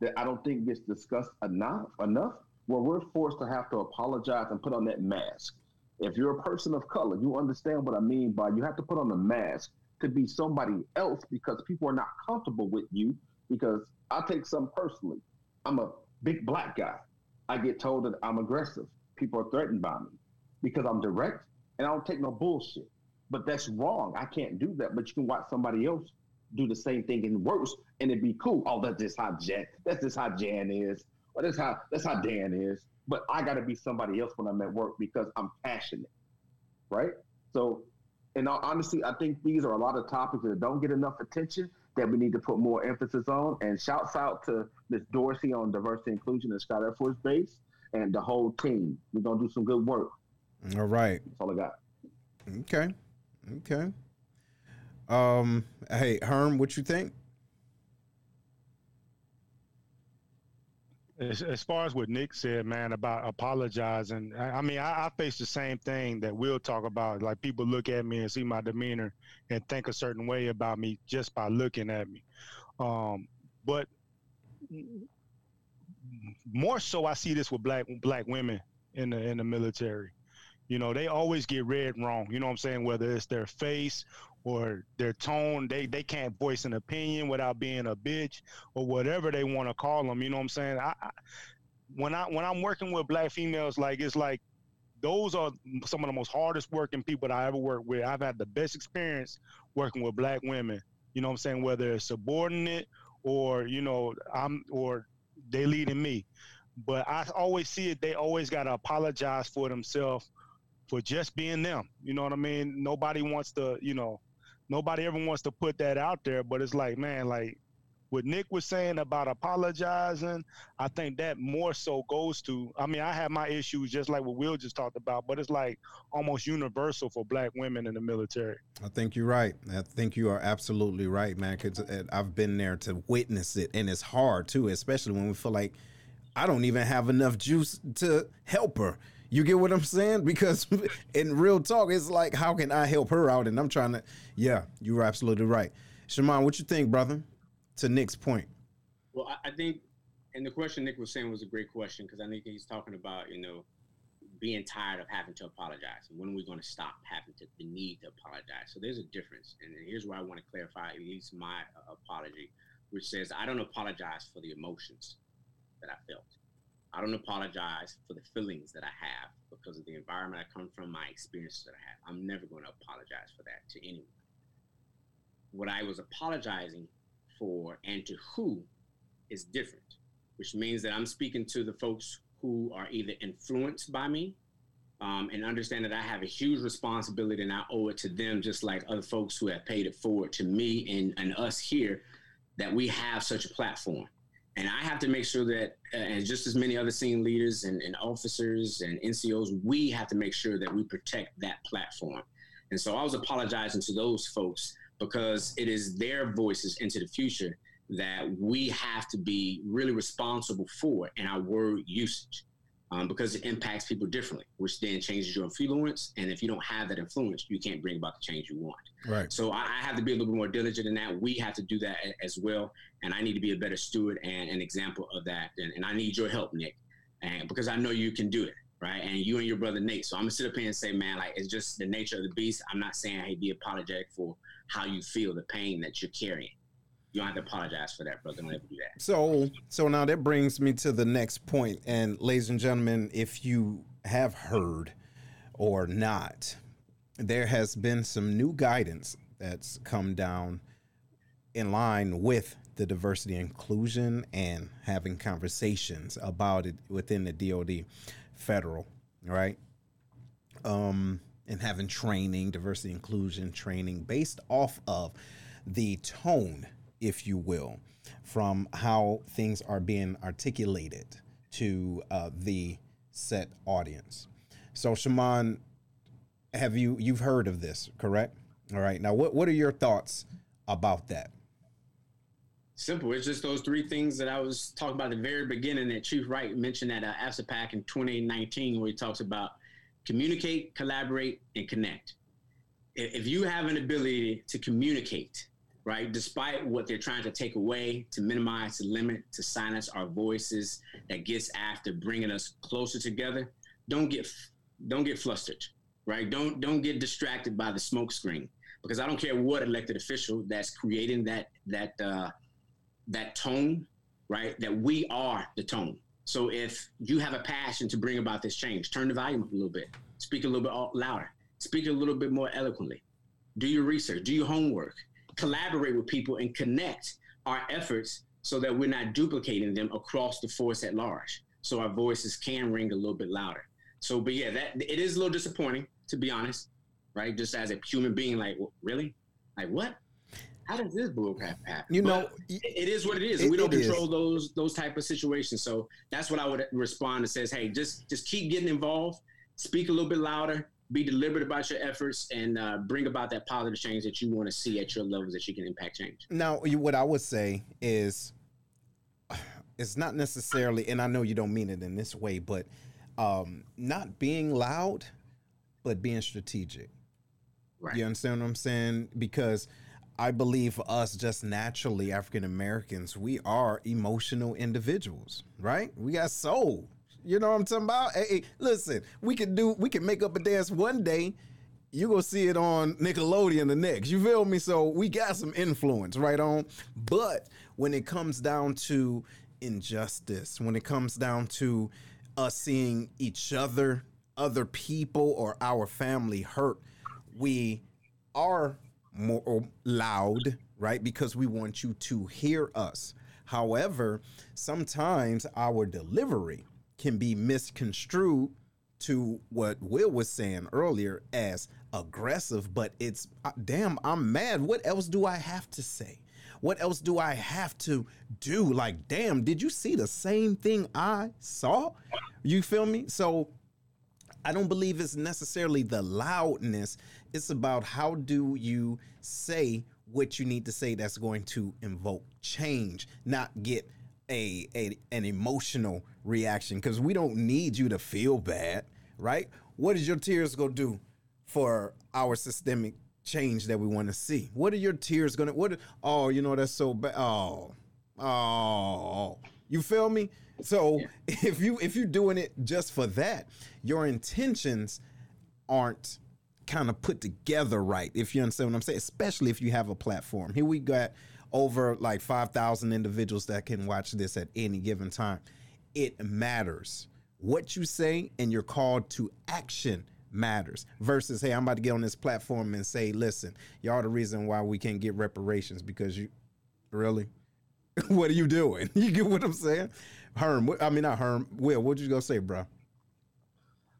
C: that I don't think gets discussed enough enough where we're forced to have to apologize and put on that mask. If you're a person of color, you understand what I mean by you have to put on a mask to be somebody else because people are not comfortable with you. Because I take some personally. I'm a big black guy. I get told that I'm aggressive. People are threatened by me because I'm direct and I don't take no bullshit. But that's wrong. I can't do that. But you can watch somebody else do the same thing and worse, and it'd be cool. Oh, that's just how Jan. That's just how Jan is. Or that's how that's how Dan is. But I got to be somebody else when I'm at work because I'm passionate, right? So and honestly, I think these are a lot of topics that don't get enough attention that we need to put more emphasis on. And shouts out to Miss Dorsey on diversity inclusion at Scott Air Force Base and the whole team. We're gonna do some good work.
B: All right.
C: That's all I got.
B: Okay. Okay. Um, hey, Herm, what you think?
D: As, as far as what Nick said, man, about apologizing, I, I mean, I, I face the same thing that we'll talk about. Like people look at me and see my demeanor and think a certain way about me just by looking at me. Um, but more so, I see this with black black women in the in the military. You know, they always get read wrong. You know what I'm saying? Whether it's their face or their tone, they they can't voice an opinion without being a bitch or whatever they want to call them. You know what I'm saying? I, I, when I when I'm working with black females, like it's like those are some of the most hardest working people that I ever worked with. I've had the best experience working with black women. You know what I'm saying? Whether it's subordinate or you know I'm or they leading me. But I always see it. They always got to apologize for themselves for just being them. You know what I mean? Nobody wants to, you know, nobody ever wants to put that out there, but it's like, man, like what Nick was saying about apologizing, I think that more so goes to. I mean, I have my issues just like what Will just talked about, but it's like almost universal for black women in the military.
B: I think you're right. I think you are absolutely right, man. Because uh, I've been there to witness it, and it's hard too, especially when we feel like I don't even have enough juice to help her. You get what I'm saying? Because in real talk, it's like, how can I help her out? And I'm trying to, yeah, you're absolutely right. Shamon, what you think, brother? To Nick's point.
E: Well, I think, and the question Nick was saying was a great question because I think he's talking about, you know, being tired of having to apologize? When are we going to stop having to the need to apologize? So there's a difference, and here's where I want to clarify at least my uh, apology, which says I don't apologize for the emotions that I felt. I don't apologize for the feelings that I have because of the environment I come from, my experiences that I have. I'm never going to apologize for that to anyone. What I was apologizing for and to who is different, which means that I'm speaking to the folks who are either influenced by me um, and understand that I have a huge responsibility and I owe it to them, just like other folks who have paid it forward to me and, and us here, that we have such a platform. And I have to make sure that, uh, and just as many other senior leaders and, and officers and NCOs, we have to make sure that we protect that platform. And so I was apologizing to those folks because it is their voices into the future that we have to be really responsible for in our word usage um, because it impacts people differently, which then changes your influence. And if you don't have that influence, you can't bring about the change you want.
B: Right.
E: So I, I have to be a little bit more diligent in that. We have to do that a- as well. And I need to be a better steward and an example of that. And, and I need your help, Nick, and because I know you can do it. Right. And you and your brother Nate. So I'm gonna sit up here and say, man, like it's just the nature of the beast. I'm not saying, hey, be apologetic for how you feel, the pain that you're carrying. You don't have to apologize for that, brother. Don't ever do that.
B: So, so now that brings me to the next point. And ladies and gentlemen, if you have heard or not, there has been some new guidance that's come down in line with the diversity inclusion and having conversations about it within the DoD federal, right? Um, and having training, diversity inclusion training based off of the tone, if you will, from how things are being articulated to uh, the set audience. So, Shamon, have you you've heard of this, correct? All right. Now, what what are your thoughts about that?
E: Simple. It's just those three things that I was talking about at the very beginning that Chief Wright mentioned at uh, AFSAPAC in 2019, where he talks about communicate, collaborate, and connect. If if you have an ability to communicate, right, despite what they're trying to take away, to minimize, to limit, to silence our voices, that gets after bringing us closer together, don't get don't get flustered, right? Don't don't get distracted by the smokescreen because I don't care what elected official that's creating that that uh, that tone, right? That we are the tone. So if you have a passion to bring about this change, turn the volume up a little bit, speak a little bit louder, speak a little bit more eloquently, do your research, do your homework, collaborate with people, and connect our efforts so that we're not duplicating them across the force at large. So our voices can ring a little bit louder. So, but yeah, that it is a little disappointing to be honest, right? Just as a human being, like, "Wh- really, like what? How does this bullcrap happen?
B: You know,
E: it- it is what it is.
B: it-
E: we don't
B: it is.
E: control those those type of situations. So that's what I would respond to. Says, hey, just just keep getting involved, speak a little bit louder, be deliberate about your efforts, and uh, bring about that positive change that you want to see at your levels that you can impact change.
B: Now, what I would say is, it's not necessarily, and I know you don't mean it in this way, but um, not being loud, but being strategic.
E: Right.
B: You understand what I'm saying? Because I believe for us, just naturally, African Americans, we are emotional individuals, right? We got soul. You know what I'm talking about? Hey, hey, listen, we can do, we can make up a dance one day. You gonna see it on Nickelodeon the next. You feel me? So we got some influence, right on. But when it comes down to injustice, when it comes down to us seeing each other, other people, or our family hurt, we are more loud, right? Because we want you to hear us. However, sometimes our delivery can be misconstrued to what Will was saying earlier as aggressive, but it's damn, I'm mad. What else do I have to say? What else do I have to do? Like, damn, did you see the same thing I saw? You feel me? So I don't believe it's necessarily the loudness. It's about how do you say what you need to say that's going to invoke change, not get a, a an emotional reaction because we don't need you to feel bad, right? What is your tears gonna do for our systemic change that we want to see? What are your tears gonna what are- oh, you know that's so bad. Oh. Oh. You feel me? So yeah. if you if you're doing it just for that, your intentions aren't kind of put together right. If you understand what I'm saying, especially if you have a platform. Here we got over like 5,000 individuals that can watch this at any given time. It matters. What you say and your call to action matters versus hey i'm about to get on this platform and say listen y'all the reason why we can't get reparations because you really? What are you doing? You get what i'm saying? Herm i mean not herm will what you gonna say bro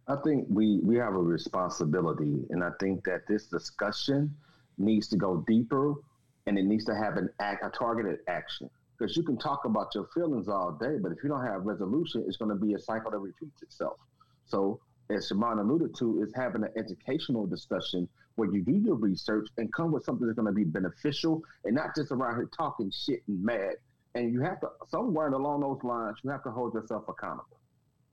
C: i think we we have a responsibility and i think that this discussion needs to go deeper and it needs to have an act a targeted action because you can talk about your feelings all day but if you don't have resolution it's going to be a cycle that repeats itself so as Shamon alluded to, is having an educational discussion where you do your research and come with something that's going to be beneficial and not just around here talking shit and mad. And you have to, somewhere along those lines, you have to hold yourself accountable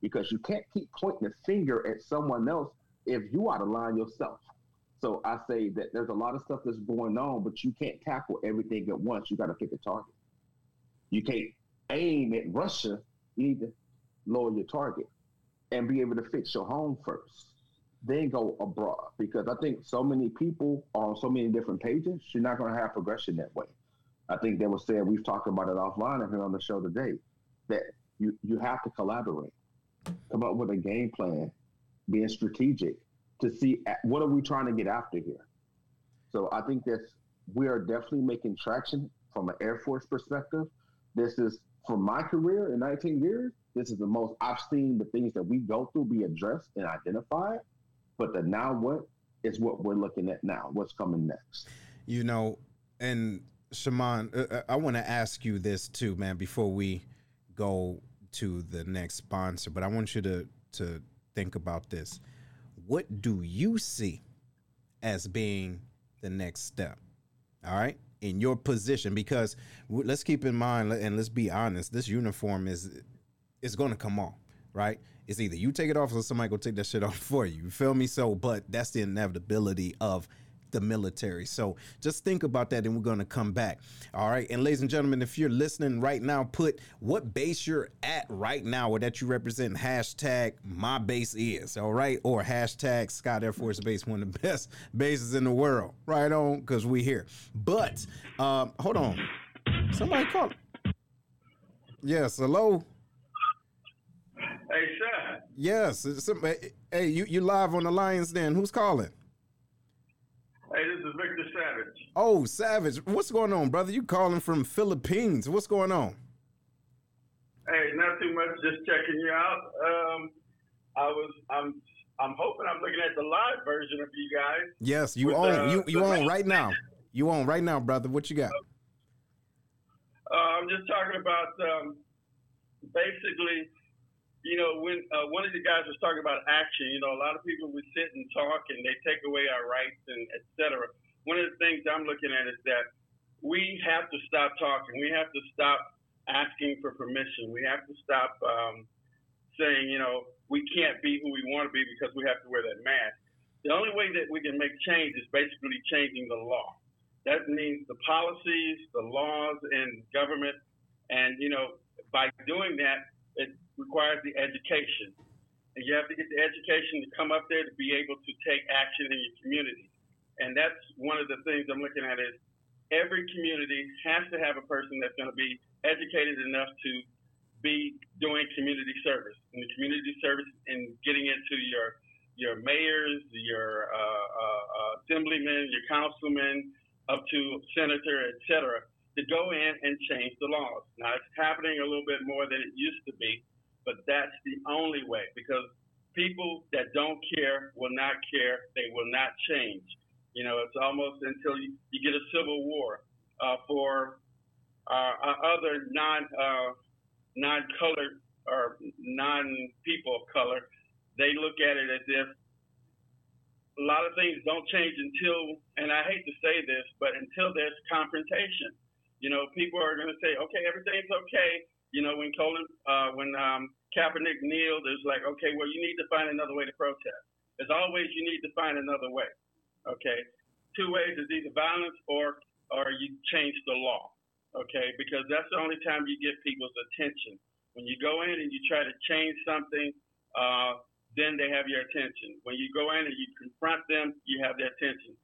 C: because you can't keep pointing the finger at someone else if you out of line yourself. So I say that there's a lot of stuff that's going on, but you can't tackle everything at once. You got to pick a target. You can't aim at Russia. You need to lower your target and be able to fix your home first. Then go abroad because I think so many people on so many different pages, you're not going to have progression that way. I think they were saying we've talked about it offline here on the show today that you you have to collaborate, come up with a game plan, being strategic to see uh, what are we trying to get after here. So I think that we are definitely making traction from an Air Force perspective. This is for my career in 19 years. This is the most I've seen the things that we go through be addressed and identified. But the now what is what we're looking at now. What's coming next?
B: You know, and Shamon, uh, uh I want to ask you this too, man, before we go to the next sponsor. But I want you to to think about this. What do you see as being the next step? All right in your position because let's keep in mind and let's be honest this uniform is it's going to come off, right? It's either you take it off or somebody go take that shit off for you. You feel me? So, but that's the inevitability of the military. So just think about that and we're going to come back. All right. And ladies and gentlemen, if you're listening right now, put what base you're at right now or that you represent hashtag my base is. All right. Or hashtag Scott Air Force Base, one of the best bases in the world. Right on. Cause we here. But um, hold on. Somebody call. Yes. Hello.
G: Hey, sir.
B: Yes. Hey, you, you live on the Lions Den. Who's calling?
G: Hey, this is Victor Savage.
B: Oh, Savage. What's going on, brother? You calling from Philippines. What's going on?
G: Hey, not too much. Just checking you out. Um, I was, I'm, I'm hoping I'm looking at the live version of you guys.
B: Yes, you own. Uh, you you own right now. You own right now, brother. What you got?
G: Uh, I'm just talking about um, basically you know, when uh, one of the guys was talking about action, you know, a lot of people would sit and talk and they take away our rights and et cetera. One of the things I'm looking at is that we have to stop talking. We have to stop asking for permission. We have to stop um, saying, you know, we can't be who we want to be because we have to wear that mask. The only way that we can make change is basically changing the law. That means the policies, the laws in government, and you know, by doing that, it requires the education. And you have to get the education to come up there to be able to take action in your community. And that's one of the things I'm looking at is every community has to have a person that's going to be educated enough to be doing community service. And the community service and getting into your your mayors, your uh, uh, uh, assemblymen, your councilmen, up to senator, et cetera, to go in and change the laws. Now it's happening a little bit more than it used to be, but that's the only way because people that don't care will not care. They will not change. You know, it's almost until you, you get a civil war uh, for uh, other non uh, non colored or non people of color. They look at it as if a lot of things don't change until, and I hate to say this, but until there's confrontation. You know, people are going to say, okay, everything's okay you know, when Colin, uh, when um, Kaepernick kneeled, it's like, okay, well, you need to find another way to protest. As always, you need to find another way. Okay, two ways is either violence or or you change the law. okay? Because that's the only time you get people's attention. When you go in and you try to change something, uh, then they have your attention. When you go in and you confront them, you have their attention.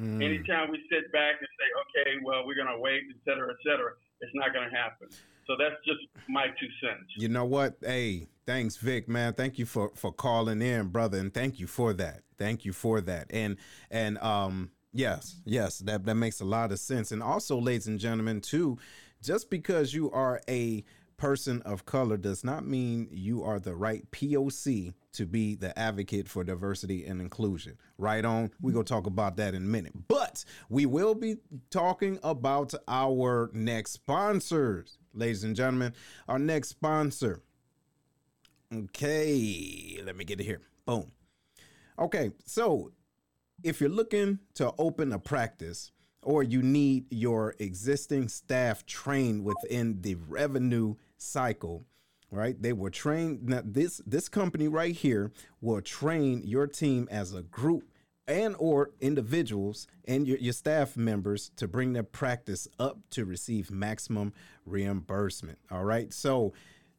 G: Mm. Anytime we sit back and say, okay, well, we're going to wait, et cetera, et cetera, it's not going to happen. So that's just my two cents.
B: You know what? Hey, thanks, Vic, man. Thank you for for calling in, brother, and thank you for that. Thank you for that. And and um, yes, yes, that that makes a lot of sense. And also, ladies and gentlemen, too, just because you are a person of color does not mean you are the right POC to be the advocate for diversity and inclusion. Right on. We're going to talk about that in a minute. But we will be talking about our next sponsors, ladies and gentlemen. Our next sponsor. Okay, let me get it here. Boom. Okay, so if you're looking to open a practice, or you need your existing staff trained within the revenue cycle right? They will train now this this company right here will train your team as a group and or individuals and your, your staff members to bring their practice up to receive maximum reimbursement all right? So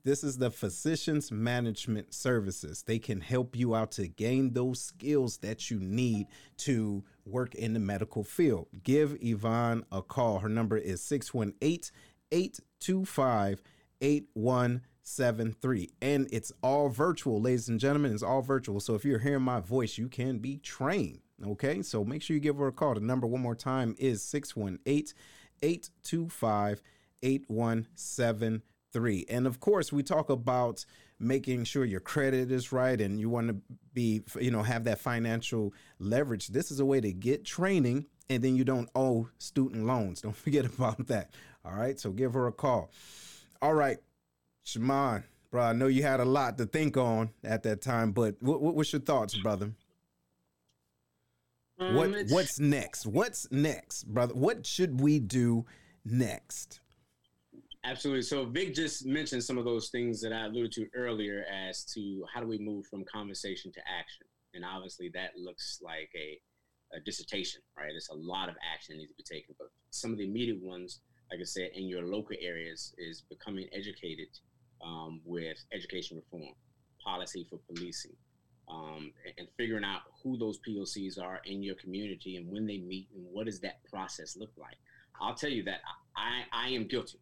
B: this is the physicians management services. They can help you out to gain those skills that you need to work in the medical field give yvonne a call her number is 618 825 8173. And it's all virtual, ladies and gentlemen. It's all virtual. So if you're hearing my voice, you can be trained. Okay. So make sure you give her a call. The number, one more time, is 618 825 8173. And of course, we talk about making sure your credit is right and you want to be, you know, have that financial leverage. This is a way to get training and then you don't owe student loans. Don't forget about that. All right. So give her a call. All right, Shamon, bro, I know you had a lot to think on at that time, but what, what what's your thoughts, brother? Um, what what's next? What's next, brother? What should we do next?
E: Absolutely. So Vic just mentioned some of those things that I alluded to earlier as to how do we move from conversation to action, and obviously that looks like a, a dissertation, right? There's a lot of action that needs to be taken, but some of the immediate ones like I said, in your local areas is becoming educated um, with education reform, policy for policing, um, and, figuring out who those POCs are in your community and when they meet and what does that process look like. I'll tell you that I, I am guilty.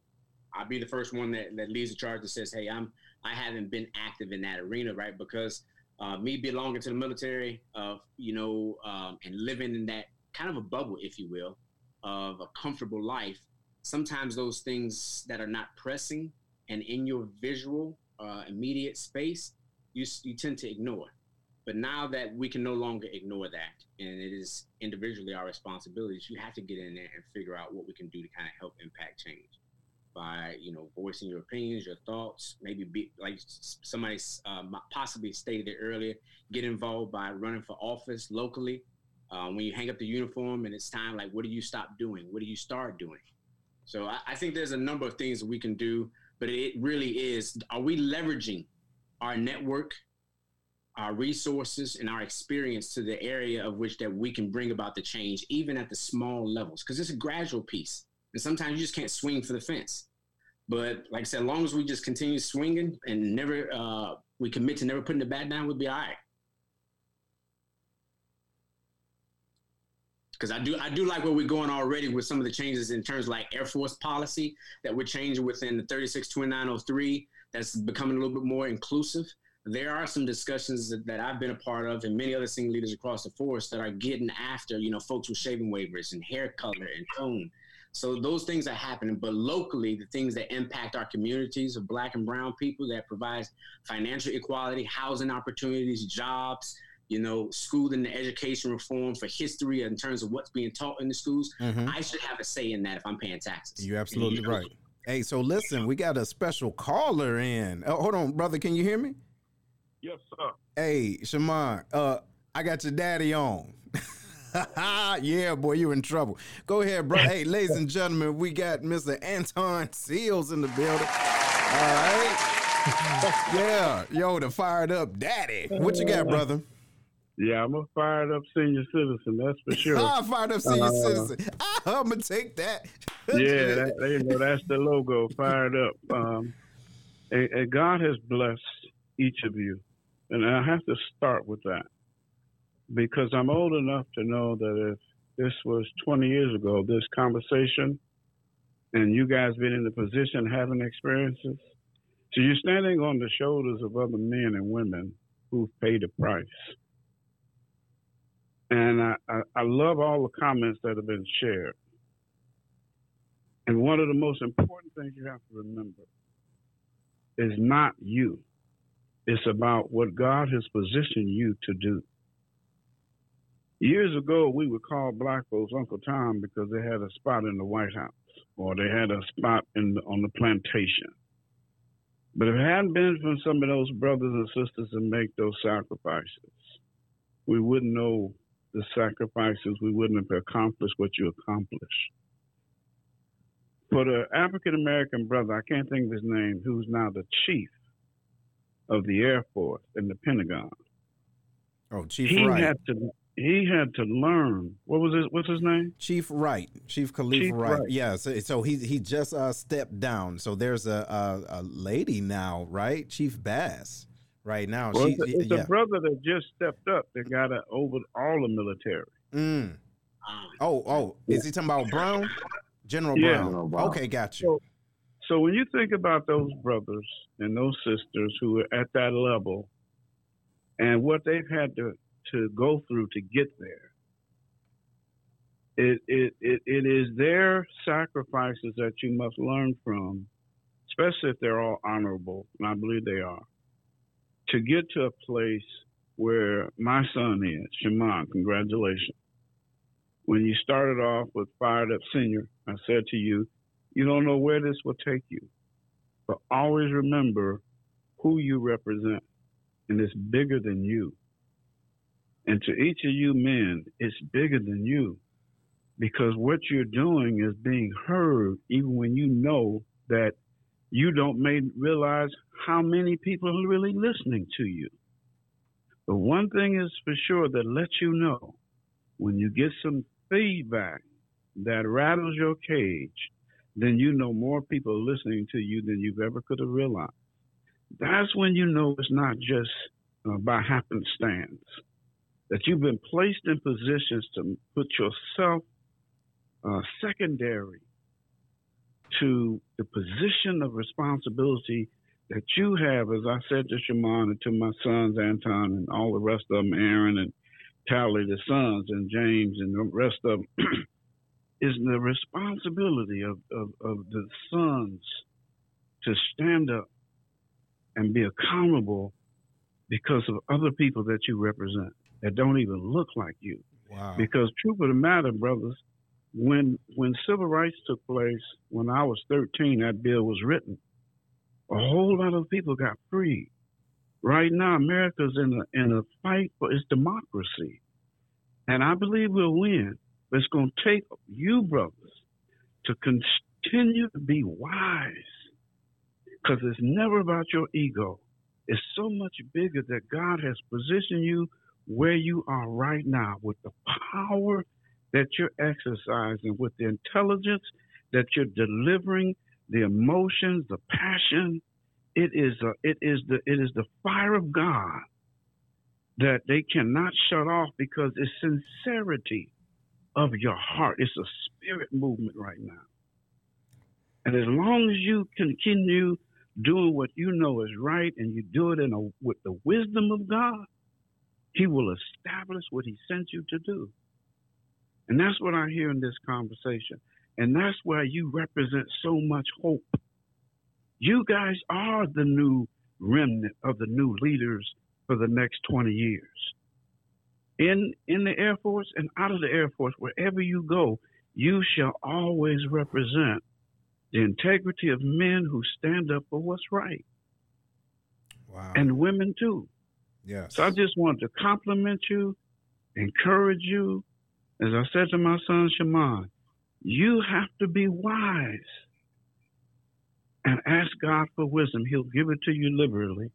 E: I'll be the first one that, that leads the charge that says, hey, I'm I haven't been active in that arena, right? Because uh, me belonging to the military, of you know, um, and living in that kind of a bubble, if you will, of a comfortable life, sometimes those things that are not pressing and in your visual uh, immediate space, you, you tend to ignore. But now that we can no longer ignore that, and it is individually our responsibilities, you have to get in there and figure out what we can do to kind of help impact change by you know voicing your opinions, your thoughts, maybe be like somebody uh, possibly stated it earlier. Get involved by running for office locally. Uh, when you hang up the uniform and it's time, like what do you stop doing? What do you start doing? So I, I think there's a number of things we can do, but it really is: are we leveraging our network, our resources, and our experience to the area of which that we can bring about the change, even at the small levels? Because it's a gradual piece, and sometimes you just can't swing for the fence. But like I said, as long as we just continue swinging and never uh, we commit to never putting the bat down, we'll be all right. because I do I do like where we're going already with some of the changes in terms like Air Force policy that we're changing within the 362903 that's becoming a little bit more inclusive. There are some discussions that, that I've been a part of and many other senior leaders across the force that are getting after, you know, folks with shaving waivers and hair color and tone. So those things are happening, but locally, the things that impact our communities of black and brown people that provides financial equality, housing opportunities, jobs, you know, schooling and the education reform for history in terms of what's being taught in the schools. Mm-hmm. I should have a say in that if I'm paying taxes.
B: You're absolutely you know, right. Hey, so listen, we got a special caller in. Oh, hold on, brother. Can you hear me?
G: Yes, sir.
B: Hey, Shamon, uh, I got your daddy on. yeah, boy, you're in trouble. Go ahead, bro. hey, ladies and gentlemen, we got Mr. Anton Seals in the building. All right. yeah, yo, the fired up daddy. What you got, brother?
H: Yeah, I'm a fired up senior citizen. That's for sure.
B: I'm fired up senior uh, citizen. I'm gonna take that.
H: yeah, that, you know that's the logo. Fired up. Um, and, and God has blessed each of you, and I have to start with that because I'm old enough to know that if this was 20 years ago, this conversation, and you guys been in the position having experiences, so you're standing on the shoulders of other men and women who've paid a price. And I, I, I love all the comments that have been shared. And one of the most important things you have to remember is not you. It's about what God has positioned you to do. Years ago, we would call black folks Uncle Tom because they had a spot in the White House or they had a spot in the, on the plantation. But if it hadn't been for some of those brothers and sisters that make those sacrifices, we wouldn't know the sacrifices. We wouldn't have accomplished what you accomplished. For the African American brother, I can't think of his name, who's now the chief of the Air Force in the Pentagon.
B: Oh, Chief
H: he
B: Wright.
H: had to he had to learn. What was his what's his name?
B: Chief Wright, Chief Kaleth
H: Chief
B: Wright.
H: Wright.
B: Yeah, so, so he he just uh, stepped down. So there's a, a a lady now, right? Chief Bass, right now.
H: Well,
B: she,
H: it's, a, it's
B: yeah.
H: a brother that just stepped up that got a, over all the military.
B: Mm. Oh, oh, is he talking about Brown? General
H: Yeah.
B: Brown.
C: General Brown.
B: Okay, got you.
H: So, so when you think about those brothers and those sisters who are at that level and what they've had to, to go through to get there, it, it, it, it is their sacrifices that you must learn from, especially if they're all honorable, and I believe they are, to get to a place where my son is. Shamon, congratulations. When you started off with Fired Up Senior, I said to you, you don't know where this will take you. But always remember who you represent, and it's bigger than you. And to each of you men, it's bigger than you because what you're doing is being heard, even when you know that you don't may realize how many people are really listening to you. But one thing is for sure that lets you know when you get some feedback that rattles your cage, then you know more people are listening to you than you've ever could have realized. That's when you know it's not just uh, by happenstance, that you've been placed in positions to put yourself uh, secondary to the position of responsibility that you have, as I said to Shamon and to my sons, Anton, and all the rest of them, Aaron and Tally, the sons, and James, and the rest of them, is the responsibility of, of, of the sons to stand up and be accountable because of other people that you represent that don't even look like you.
B: Wow.
H: Because truth of the matter, brothers, when when civil rights took place, when I was 13, that bill was written. A whole lot of people got free. Right now, America's in a in a fight for its democracy, and I believe we'll win. But it's going to take you, brothers, to continue to be wise, because it's never about your ego. It's so much bigger that God has positioned you where you are right now with the power that you're exercising, with the intelligence that you're delivering, the emotions, the passion. It is a, it is the it is the fire of God that they cannot shut off because it's sincerity of your heart. It's a spirit movement right now. And as long as you continue doing what you know is right and you do it in a, with the wisdom of God, He will establish what He sent you to do. And that's what I hear in this conversation. And that's why you represent so much hope. You guys are the new remnant of the new leaders for the next 20 years. In in the Air Force and out of the Air Force, wherever you go, you shall always represent the integrity of men who stand up for what's right.
B: Wow.
H: And women too.
B: Yes.
H: So I just want to compliment you, encourage you. As I said to my son Shamon, you have to be wise and ask God for wisdom. He'll give it to you liberally.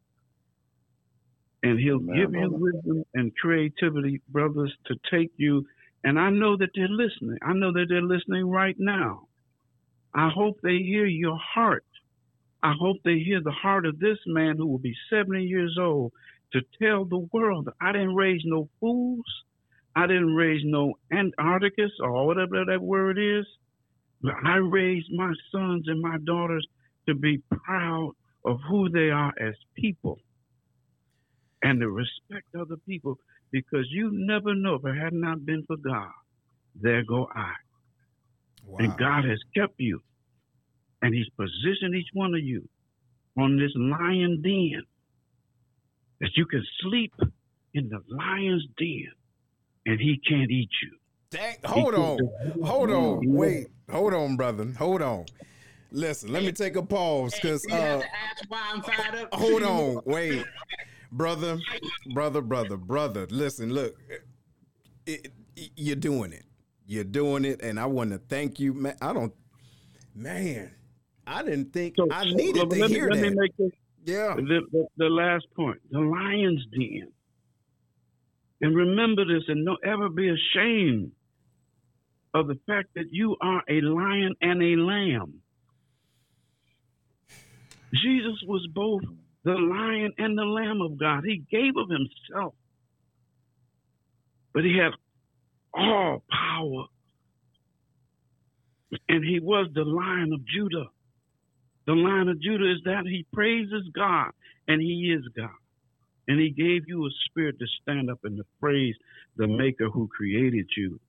H: And he'll
C: Amen,
H: give you wisdom and creativity, brothers, to take you. And I know that they're listening. I know that they're listening right now. I hope they hear your heart. I hope they hear the heart of this man who will be 70 years old to tell the world I didn't raise no fools. I didn't raise no Antarcticus or whatever that word is. But I raised my sons and my daughters to be proud of who they are as people and to respect other people because you never know if it had not been for God, there go I.
B: Wow.
H: And God has kept you. And He's positioned each one of you on this lion den that you can sleep in the lion's den and he can't eat you.
B: Dang, hold on. Hold on. Wait. Hold on, brother. Hold on. Listen, let me take a pause because
E: you have
B: uh,
E: to ask why I'm fired up.
B: hold on. Wait. Brother, brother, brother, brother. Listen, look. It, it- you're doing it. You're doing it and I want to thank you, man. I don't man. I didn't think
H: So,
B: I
H: so
B: needed to
H: let, me,
B: hear
H: let me
B: that.
H: make this
B: yeah.
H: the, the, the last point the lion's den. And remember this and don't ever be ashamed of the fact that you are a lion and a lamb. Jesus was both the lion and the lamb of God. He gave of himself. But he had all power. And he was the lion of Judah. The line of Judah is that he praises God and he is God. And he gave you a spirit to stand up and to praise the maker who created you.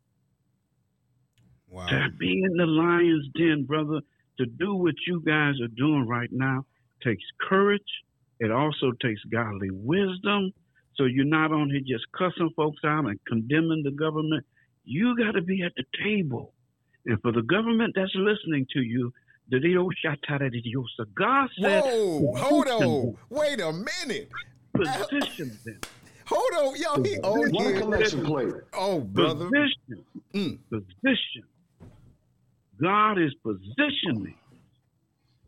B: Wow.
H: To be in the lion's den, brother, to do what you guys are doing right now takes courage. It also takes godly wisdom. So you're not on here just cussing folks out and condemning the government. You got to be at the table. And for the government that's listening to you, the Dio Shatara de Diosa, God said,
B: Whoa, hold on. Wait a minute.
H: position them.
B: Hold on. Yo, he on
C: One
B: here.
C: collection plate.
B: Oh, brother.
H: Position.
B: Mm.
H: Position. God is positioning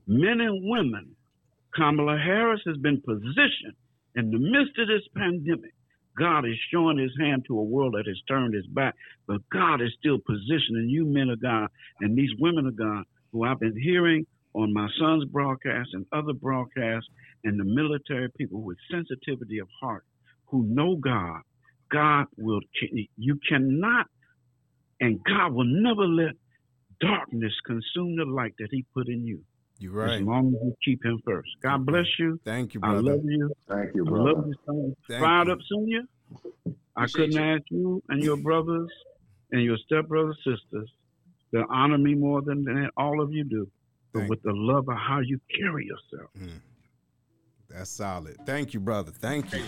H: men and women. Kamala Harris has been positioned in the midst of this pandemic. God is showing his hand to a world that has turned its back, but God is still positioning you men of God and these women of God who I've been hearing on my son's broadcast and other broadcasts and the military people with sensitivity of heart who know God. God will, you cannot, and God will never let darkness consume the light that he put in you. You're
B: right.
H: As long as you keep him first. God bless you.
B: Thank you, brother.
H: I love you.
C: Thank you,
H: I
C: brother.
H: love you, son. Fired up, senior. I couldn't
E: you.
H: ask you and your brothers and your stepbrothers, sisters to honor me more than, than all of you do, but
B: Thank
H: with the love of how you carry yourself. Mm.
B: That's solid. Thank you, brother. Thank you.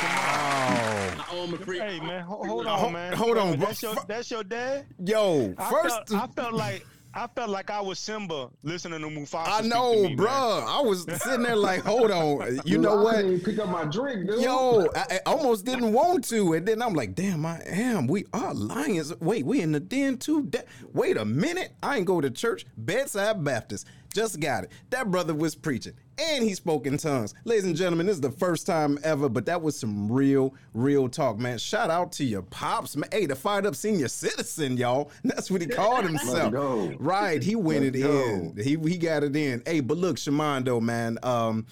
B: Wow.
E: I owe him a free.
D: Hey man, ho- hold
B: Ho-
D: on, man.
B: hold on,
D: wait,
B: bro.
D: That's your that's your dad.
B: Yo,
D: I
B: first,
D: felt, I felt like I felt like I was Simba listening to Mufasa.
B: I
D: speak
B: know,
D: to me, man.
B: bruh. I was sitting there like, hold on. You
C: Dude,
B: know
C: I
B: what?
C: couldn't pick up my drink, dude.
B: Yo, I, I almost didn't want to, and then I'm like, damn, I am. We are lions. Wait, we in the den too. Da- Wait a minute, I ain't go to church. Bedside Baptist. Just got it. That brother was preaching, and he spoke in tongues. Ladies and gentlemen, this is the first time ever, but that was some real, real talk, man. Shout out to your pops, man. Hey, the fired up senior citizen, y'all. That's what he called himself. Right, he went
C: Let's
B: it
C: go.
B: in. He he got it in. Hey, but look, Shamando, man. Um,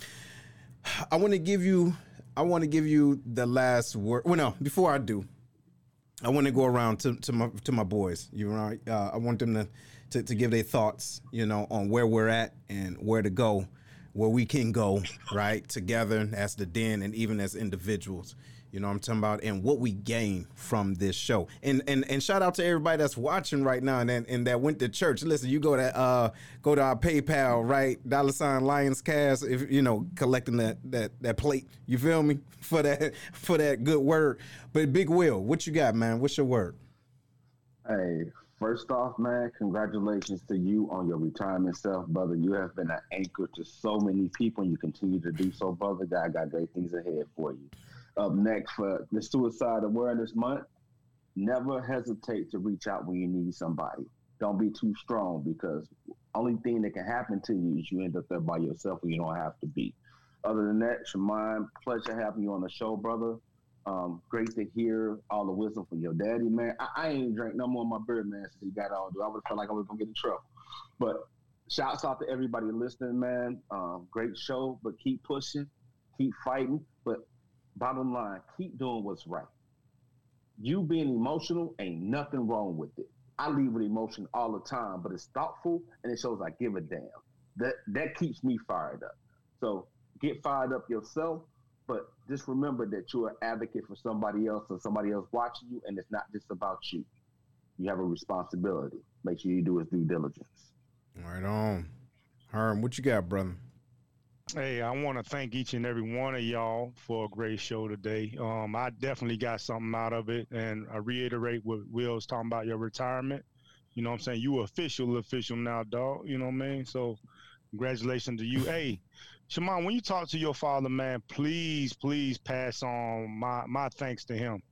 B: I want to give you I want to give you the last word. Well, no, before I do, I want to go around to, to my to my boys. You right? Uh, I want them to, to to give their thoughts, you know, on where we're at and where to go, where we can go, right, together as the den and even as individuals. You know what I'm talking about, and what we gain from this show. And and and shout out to everybody that's watching right now and and, and that went to church. Listen, you go to uh go to our PayPal, right? Dollar sign Lions Cast, if you know, collecting that that that plate. You feel me for that for that good word. But Big Will, what you got, man? What's your word?
C: Hey, first off, man, congratulations to you on your retirement self, brother. You have been an anchor to so many people, and you continue to do so, brother. God got great things ahead for you. Up next for the Suicide Awareness Month, never hesitate to reach out when you need somebody. Don't be too strong because only thing that can happen to you is you end up there by yourself and you don't have to be. Other than that, Shamon, pleasure having you on the show, brother. Um, great to hear all the wisdom from your daddy, man. I, I ain't drank no more of my beer, man, since he got all. I would have felt like I was gonna get in trouble. But shouts out to everybody listening, man. Um, great show, but keep pushing, keep fighting. But bottom line, keep doing what's right. You being emotional ain't nothing wrong with it. I leave with emotion all the time, but it's thoughtful and it shows I give a damn. That that keeps me fired up. So get fired up yourself, but just remember that you're an advocate for somebody else and somebody else watching you, and it's not just about you. You have a responsibility. Make sure you do his due diligence.
B: Right on. Herm, what you got, brother?
D: Hey, I want to thank each and every one of y'all for a great show today. Um, I definitely got something out of it, and I reiterate what Will's talking about your retirement. You know what I'm saying? You official, official now, dog. You know what I mean? So, congratulations to you. hey, Shamon, when you talk to your father, man, please, please pass on my my thanks to him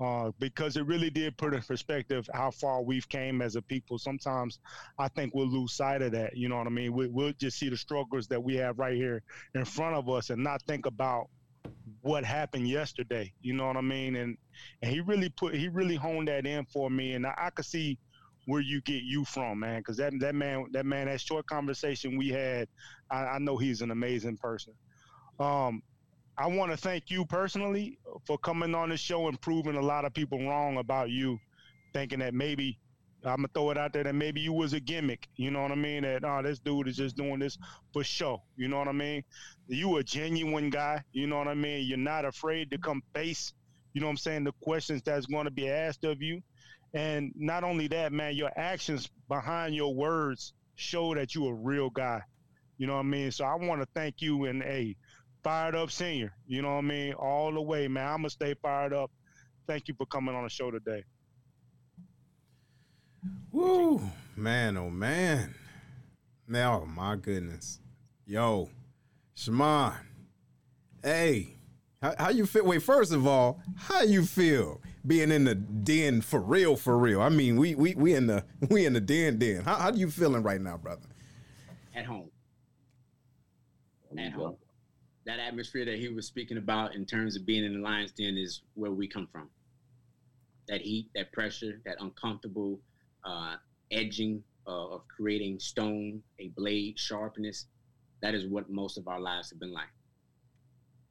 D: uh, because it really did put in perspective how far we've came as a people. Sometimes I think we'll lose sight of that. You know what I mean? We, will just see the struggles that we have right here in front of us and not think about what happened yesterday. You know what I mean? And and he really put he really honed that in for me, and I, I could see where you get you from, man. Because that that man that man that short conversation we had, I, I know he's an amazing person. Um, I want to thank you personally for coming on the show and proving a lot of people wrong about you, thinking that maybe I'm gonna throw it out there that maybe you was a gimmick. You know what I mean? That oh, this dude is just doing this for show. You know what I mean? You a genuine guy. You know what I mean? You're not afraid to come face. You know what I'm saying? The questions that's going to be asked of you, and not only that, man, your actions behind your words show that you a real guy. You know what I mean? So I want to thank you and hey, fired up senior. You know what I mean? All the way, man. I'm gonna stay fired up. Thank you for coming on the show today.
B: Woo, man, oh man. Now, oh, my goodness. Yo, Shamon. Hey, how, how you feel? Wait, first of all, how you feel being in the den for real, for real? I mean, we we we in the we in the den den. How how you feeling right now, brother?
E: At home. At home that atmosphere that he was speaking about in terms of being in the lion's den is where we come from. That heat, that pressure, that uncomfortable uh, edging uh, of creating stone, a blade sharpness. That is what most of our lives have been like.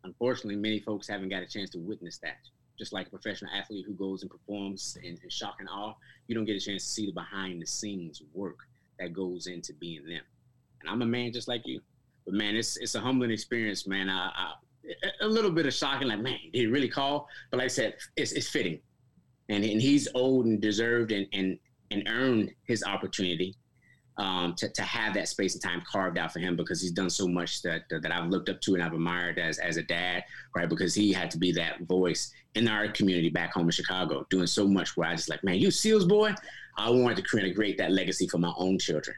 E: Unfortunately, many folks haven't got a chance to witness that. Just like a professional athlete who goes and performs in, in shock and awe, you don't get a chance to see the behind the scenes work that goes into being them. And I'm a man just like you. But man, it's it's a humbling experience, man. I, I, a little bit of shocking, like man, did he really call? But like I said, it's it's fitting, and and he's old and deserved and and and earned his opportunity um, to, to have that space and time carved out for him because he's done so much that that I've looked up to and I've admired as as a dad, right? Because he had to be that voice in our community back home in Chicago, doing so much. Where I just like, man, you Seals boy, I wanted to create a great that legacy for my own children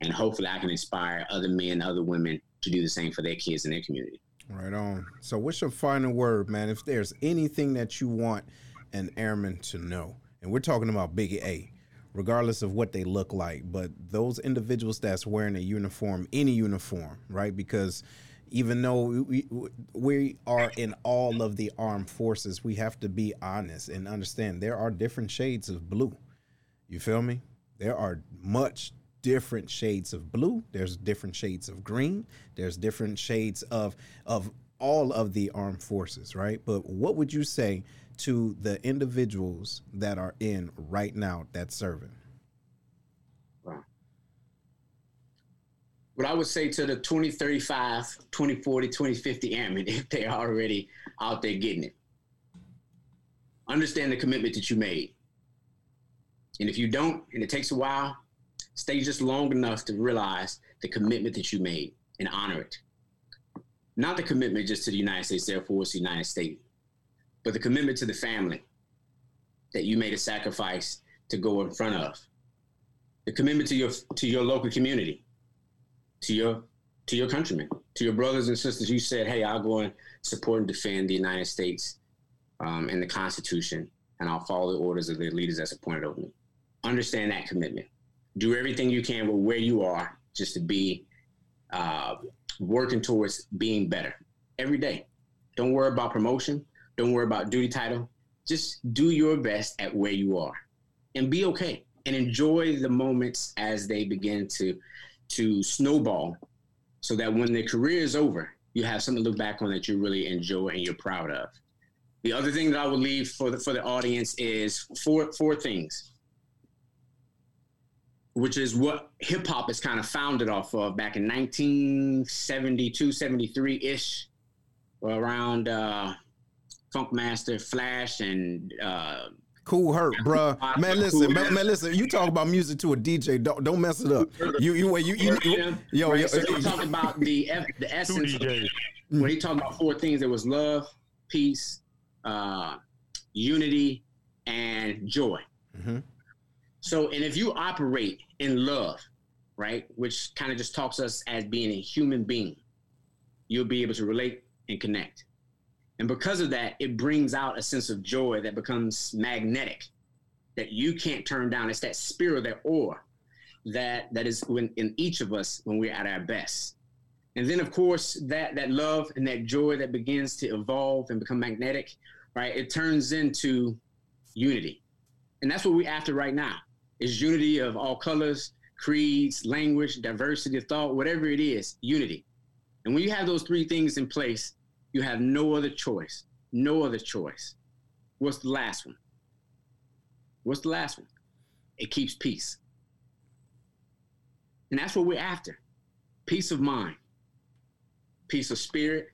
E: and hopefully I can inspire other men, other women to do the same for their kids in their community.
B: Right on. So, what's your final word, man? If there's anything that you want an airman to know, and we're talking about Big A, regardless of what they look like, but those individuals that's wearing a uniform, any uniform, right? Because even though we, we are in all of the armed forces, we have to be honest and understand there are different shades of blue. You feel me? There are much different shades of blue there's different shades of green there's different shades of of all of the armed forces right but what would you say to the individuals that are in right now that's serving
E: wow. what i would say to the 2035 2040 2050 airmen if they're already out there getting it understand the commitment that you made and if you don't and it takes a while Stay just long enough to realize the commitment that you made and honor it. Not the commitment just to the United States Air Force, the United States, but the commitment to the family that you made a sacrifice to go in front of. The commitment to your to your local community, to your to your countrymen, to your brothers and sisters. You said, "Hey, I'll go and support and defend the United States um, and the Constitution, and I'll follow the orders of the leaders that's appointed over me." Understand that commitment do everything you can with where you are just to be uh, working towards being better every day. Don't worry about promotion. Don't worry about duty title. Just do your best at where you are and be okay and enjoy the moments as they begin to to snowball so that when the career is over, you have something to look back on that you really enjoy and you're proud of. The other thing that I would leave for the for the audience is four four things, which is what hip hop is kind of founded off of back in 1972, 73 ish, or around uh, Funkmaster Flash and uh,
B: Kool Herc, bruh. Man, listen, man, man, listen. You talk about music to a DJ, don't don't mess it up. You you you, you, you yo,
E: right,
B: yo,
E: so he talked about the F, the essence of, when he talked about four things. There was love, peace, uh, unity, and joy.
B: Mhm.
E: So, and if you operate in love, right, which kind of just talks us as being a human being, you'll be able to relate and connect. And because of that, it brings out a sense of joy that becomes magnetic, that you can't turn down. It's that spirit, that aura that that is when, in each of us when we're at our best. And then, of course, that that love and that joy that begins to evolve and become magnetic, right? It turns into unity, and that's what we're after right now. Is unity of all colors, creeds, language, diversity of thought, whatever it is, unity. And when you have those three things in place, you have no other choice. No other choice. What's the last one? What's the last one? It keeps peace. And that's what we're after peace of mind, peace of spirit,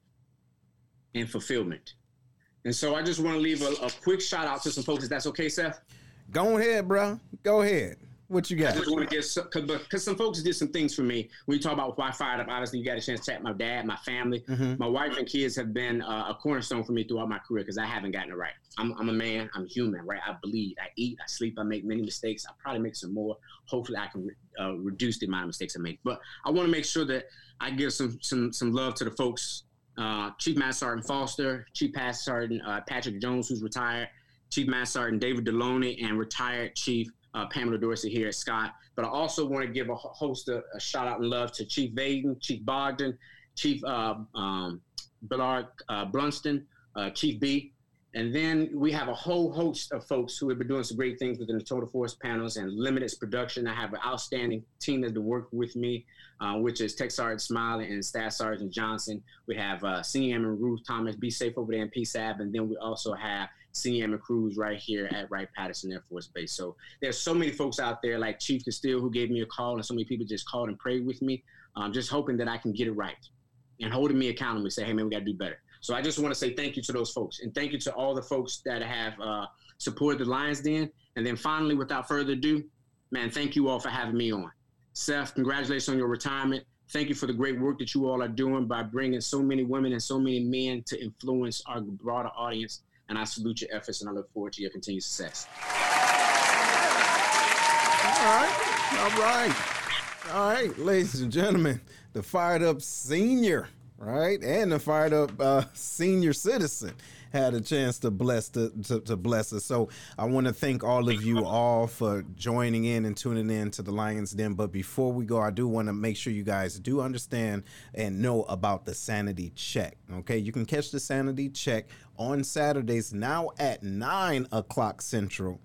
E: and fulfillment. And so I just want to leave a, a quick shout out to some folks, if that's okay, Seth.
B: Go ahead, bro. Go ahead. What you
E: I
B: got?
E: just want to get because some folks did some things for me. When you talk about why I fired up, obviously you got a chance to chat my dad, my family,
B: Mhm.
E: my wife and kids have been uh, a cornerstone for me throughout my career because I haven't gotten it right. I'm, I'm a man, I'm human, right? I bleed, I eat, I sleep, I make many mistakes. I probably make some more. Hopefully, I can uh, reduce the amount of mistakes I make. But I want to make sure that I give some some some love to the folks. Uh, Chief Master Sergeant Foster, Chief Master Sergeant uh, Patrick Jones, who's retired, Chief Master Sergeant David Deloney, and retired Chief uh, Pamela Dorsey here at Scott. But I also want to give a host a, a shout out and love to Chief Vaden, Chief Bogdan, Chief uh, um, Billard uh, Blunston, uh, Chief B. And then we have a whole host of folks who have been doing some great things within the Total Force panels and Limited Production. I have an outstanding team that's been working with me, uh, which is Tech Sergeant Smiley and Staff Sergeant Johnson. We have uh, Senior Airman Ruth Thomas, be safe over there in PSAB. And then we also have Senior Airman Cruz right here at Wright Patterson Air Force Base. So there's so many folks out there like Chief Castile who gave me a call, and so many people just called and prayed with me. Um, just hoping that I can get it right and holding me accountable and say, hey, man, we got to do better. So I just want to say thank you to those folks and thank you to all the folks that have uh, supported the Lions Den. And then finally, without further ado, man, thank you all for having me on. Seth, congratulations on your retirement. Thank you for the great work that you all are doing by bringing so many women and so many men to influence our broader audience. And I salute your efforts and I look forward to your continued success.
B: All right. All right. All right, ladies and gentlemen, the fired up senior, right, and the fired up uh, senior citizen had a chance to bless the, to, to bless us. So I want to thank all of you all for joining in and tuning in to the Lions Den. But before we go, I do want to make sure you guys do understand and know about the sanity check. Okay, you can catch the sanity check on Saturdays now at nine o'clock central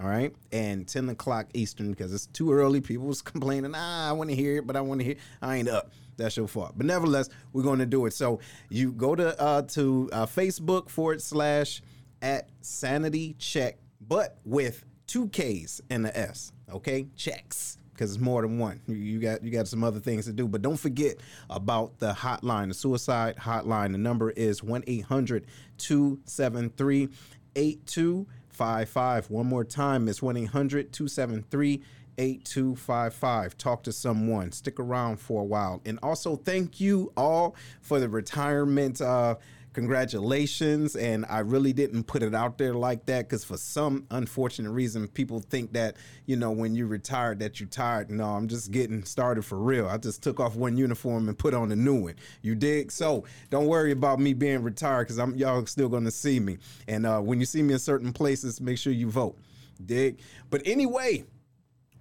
B: all right, and 10 o'clock Eastern because it's too early. People was complaining, ah, I want to hear it, but I want to hear. I ain't up. That's your fault. But nevertheless, we're going to do it. So you go to uh, to uh, Facebook forward slash at Sanity Check, but with two K's and the S. Okay, checks because it's more than one. You- got you got some other things to do, but don't forget about the hotline, the suicide hotline. The number is 1-800-273-8255. One more time, it's 1-800-273-8255. Talk to someone. Stick around for a while. And also thank you all for the retirement uh congratulations. And i really didn't put it out there like that because for some unfortunate reason people think that you know when you retired that you're tired. No i'm just getting started for real. I just took off one uniform and put on a new one. You dig? So don't worry about me being retired because i'm y'all still gonna see me. And uh, when you see me in certain places make sure you vote. Dig? But anyway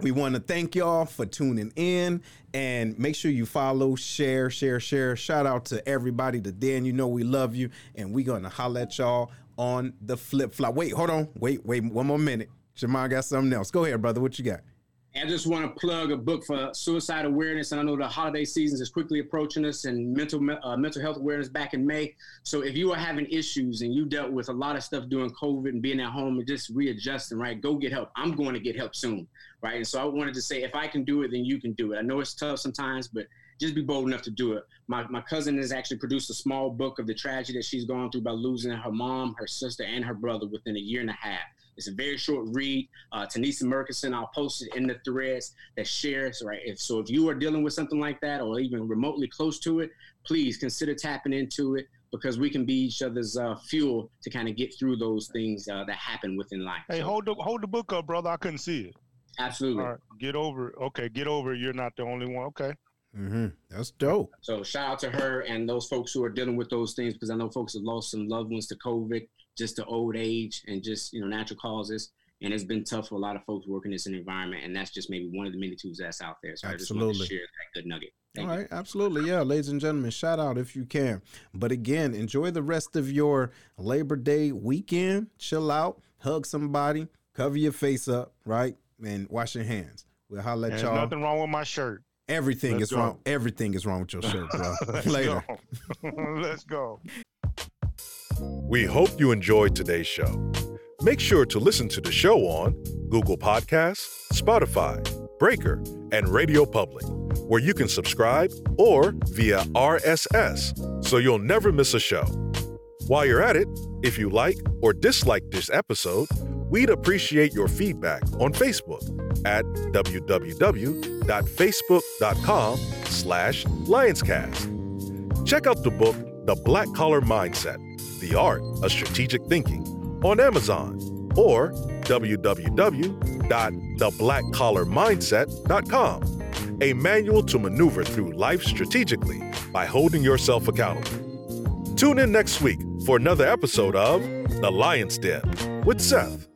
B: we want to thank y'all for tuning in and make sure you follow, share, share, share. Shout out to everybody, to Dan. You know we love you, and we gonna holla at y'all on the flip flop. Wait, hold on. Wait, wait, one more minute. Jamal got something else. Go ahead, brother. What you got?
E: I just want to plug a book for suicide awareness, and I know the holiday season is quickly approaching us, and mental uh, mental health awareness back in May. So if you are having issues and you dealt with a lot of stuff during COVID and being at home and just readjusting, right, go get help. I'm going to get help soon, right? And so I wanted to say, if I can do it, then you can do it. I know it's tough sometimes, but just be bold enough to do it. My, my cousin has actually produced a small book of the tragedy that she's gone through by losing her mom, her sister, and her brother within a year and a half. It's a very short read. Uh, Tanisa Murkison, I'll post it in the threads that shares, right? If, so if you are dealing with something like that or even remotely close to it, please consider tapping into it because we can be each other's uh, fuel to kind of get through those things uh, that happen within life.
D: Hey,
E: so,
D: hold the hold the book up, brother. I couldn't see it.
E: Absolutely.
D: All right, get over. it. Okay, get over. it. You're not the only one. Okay.
B: Mm-hmm. That's dope.
E: So shout out to her and those folks who are dealing with those things because I know folks have lost some loved ones to COVID, just to old age and just you know natural causes. And it's been tough for a lot of folks working in this environment, and that's just maybe one of the many tools that's out there. So I just wanted
B: Absolutely.
E: to share that good nugget. Thank
B: All
E: you.
B: right, absolutely. Yeah, ladies and gentlemen, shout out if you can. But again, enjoy the rest of your Labor Day weekend. Chill out, hug somebody, cover your face up, right? And wash your hands. We'll holler at
D: There's
B: y'all.
D: nothing wrong with my shirt.
B: Everything
D: Let's
B: is
D: go.
B: wrong. Everything is wrong with your shirt, bro.
D: Let's
B: Later.
D: go. Let's go.
A: We hope you enjoyed today's show. Make sure to listen to the show on Google Podcasts, Spotify, Breaker, and Radio Public, where you can subscribe or via RSS so you'll never miss a show. While you're at it, if you like or dislike this episode, we'd appreciate your feedback on Facebook at www.facebook.com slash lionscast. Check out the book, The Black Collar Mindset, The Art of Strategic Thinking on Amazon or www.theblackcollarmindset.com, a manual to maneuver through life strategically by holding yourself accountable. Tune in next week for another episode of The Lion's Den with Seth.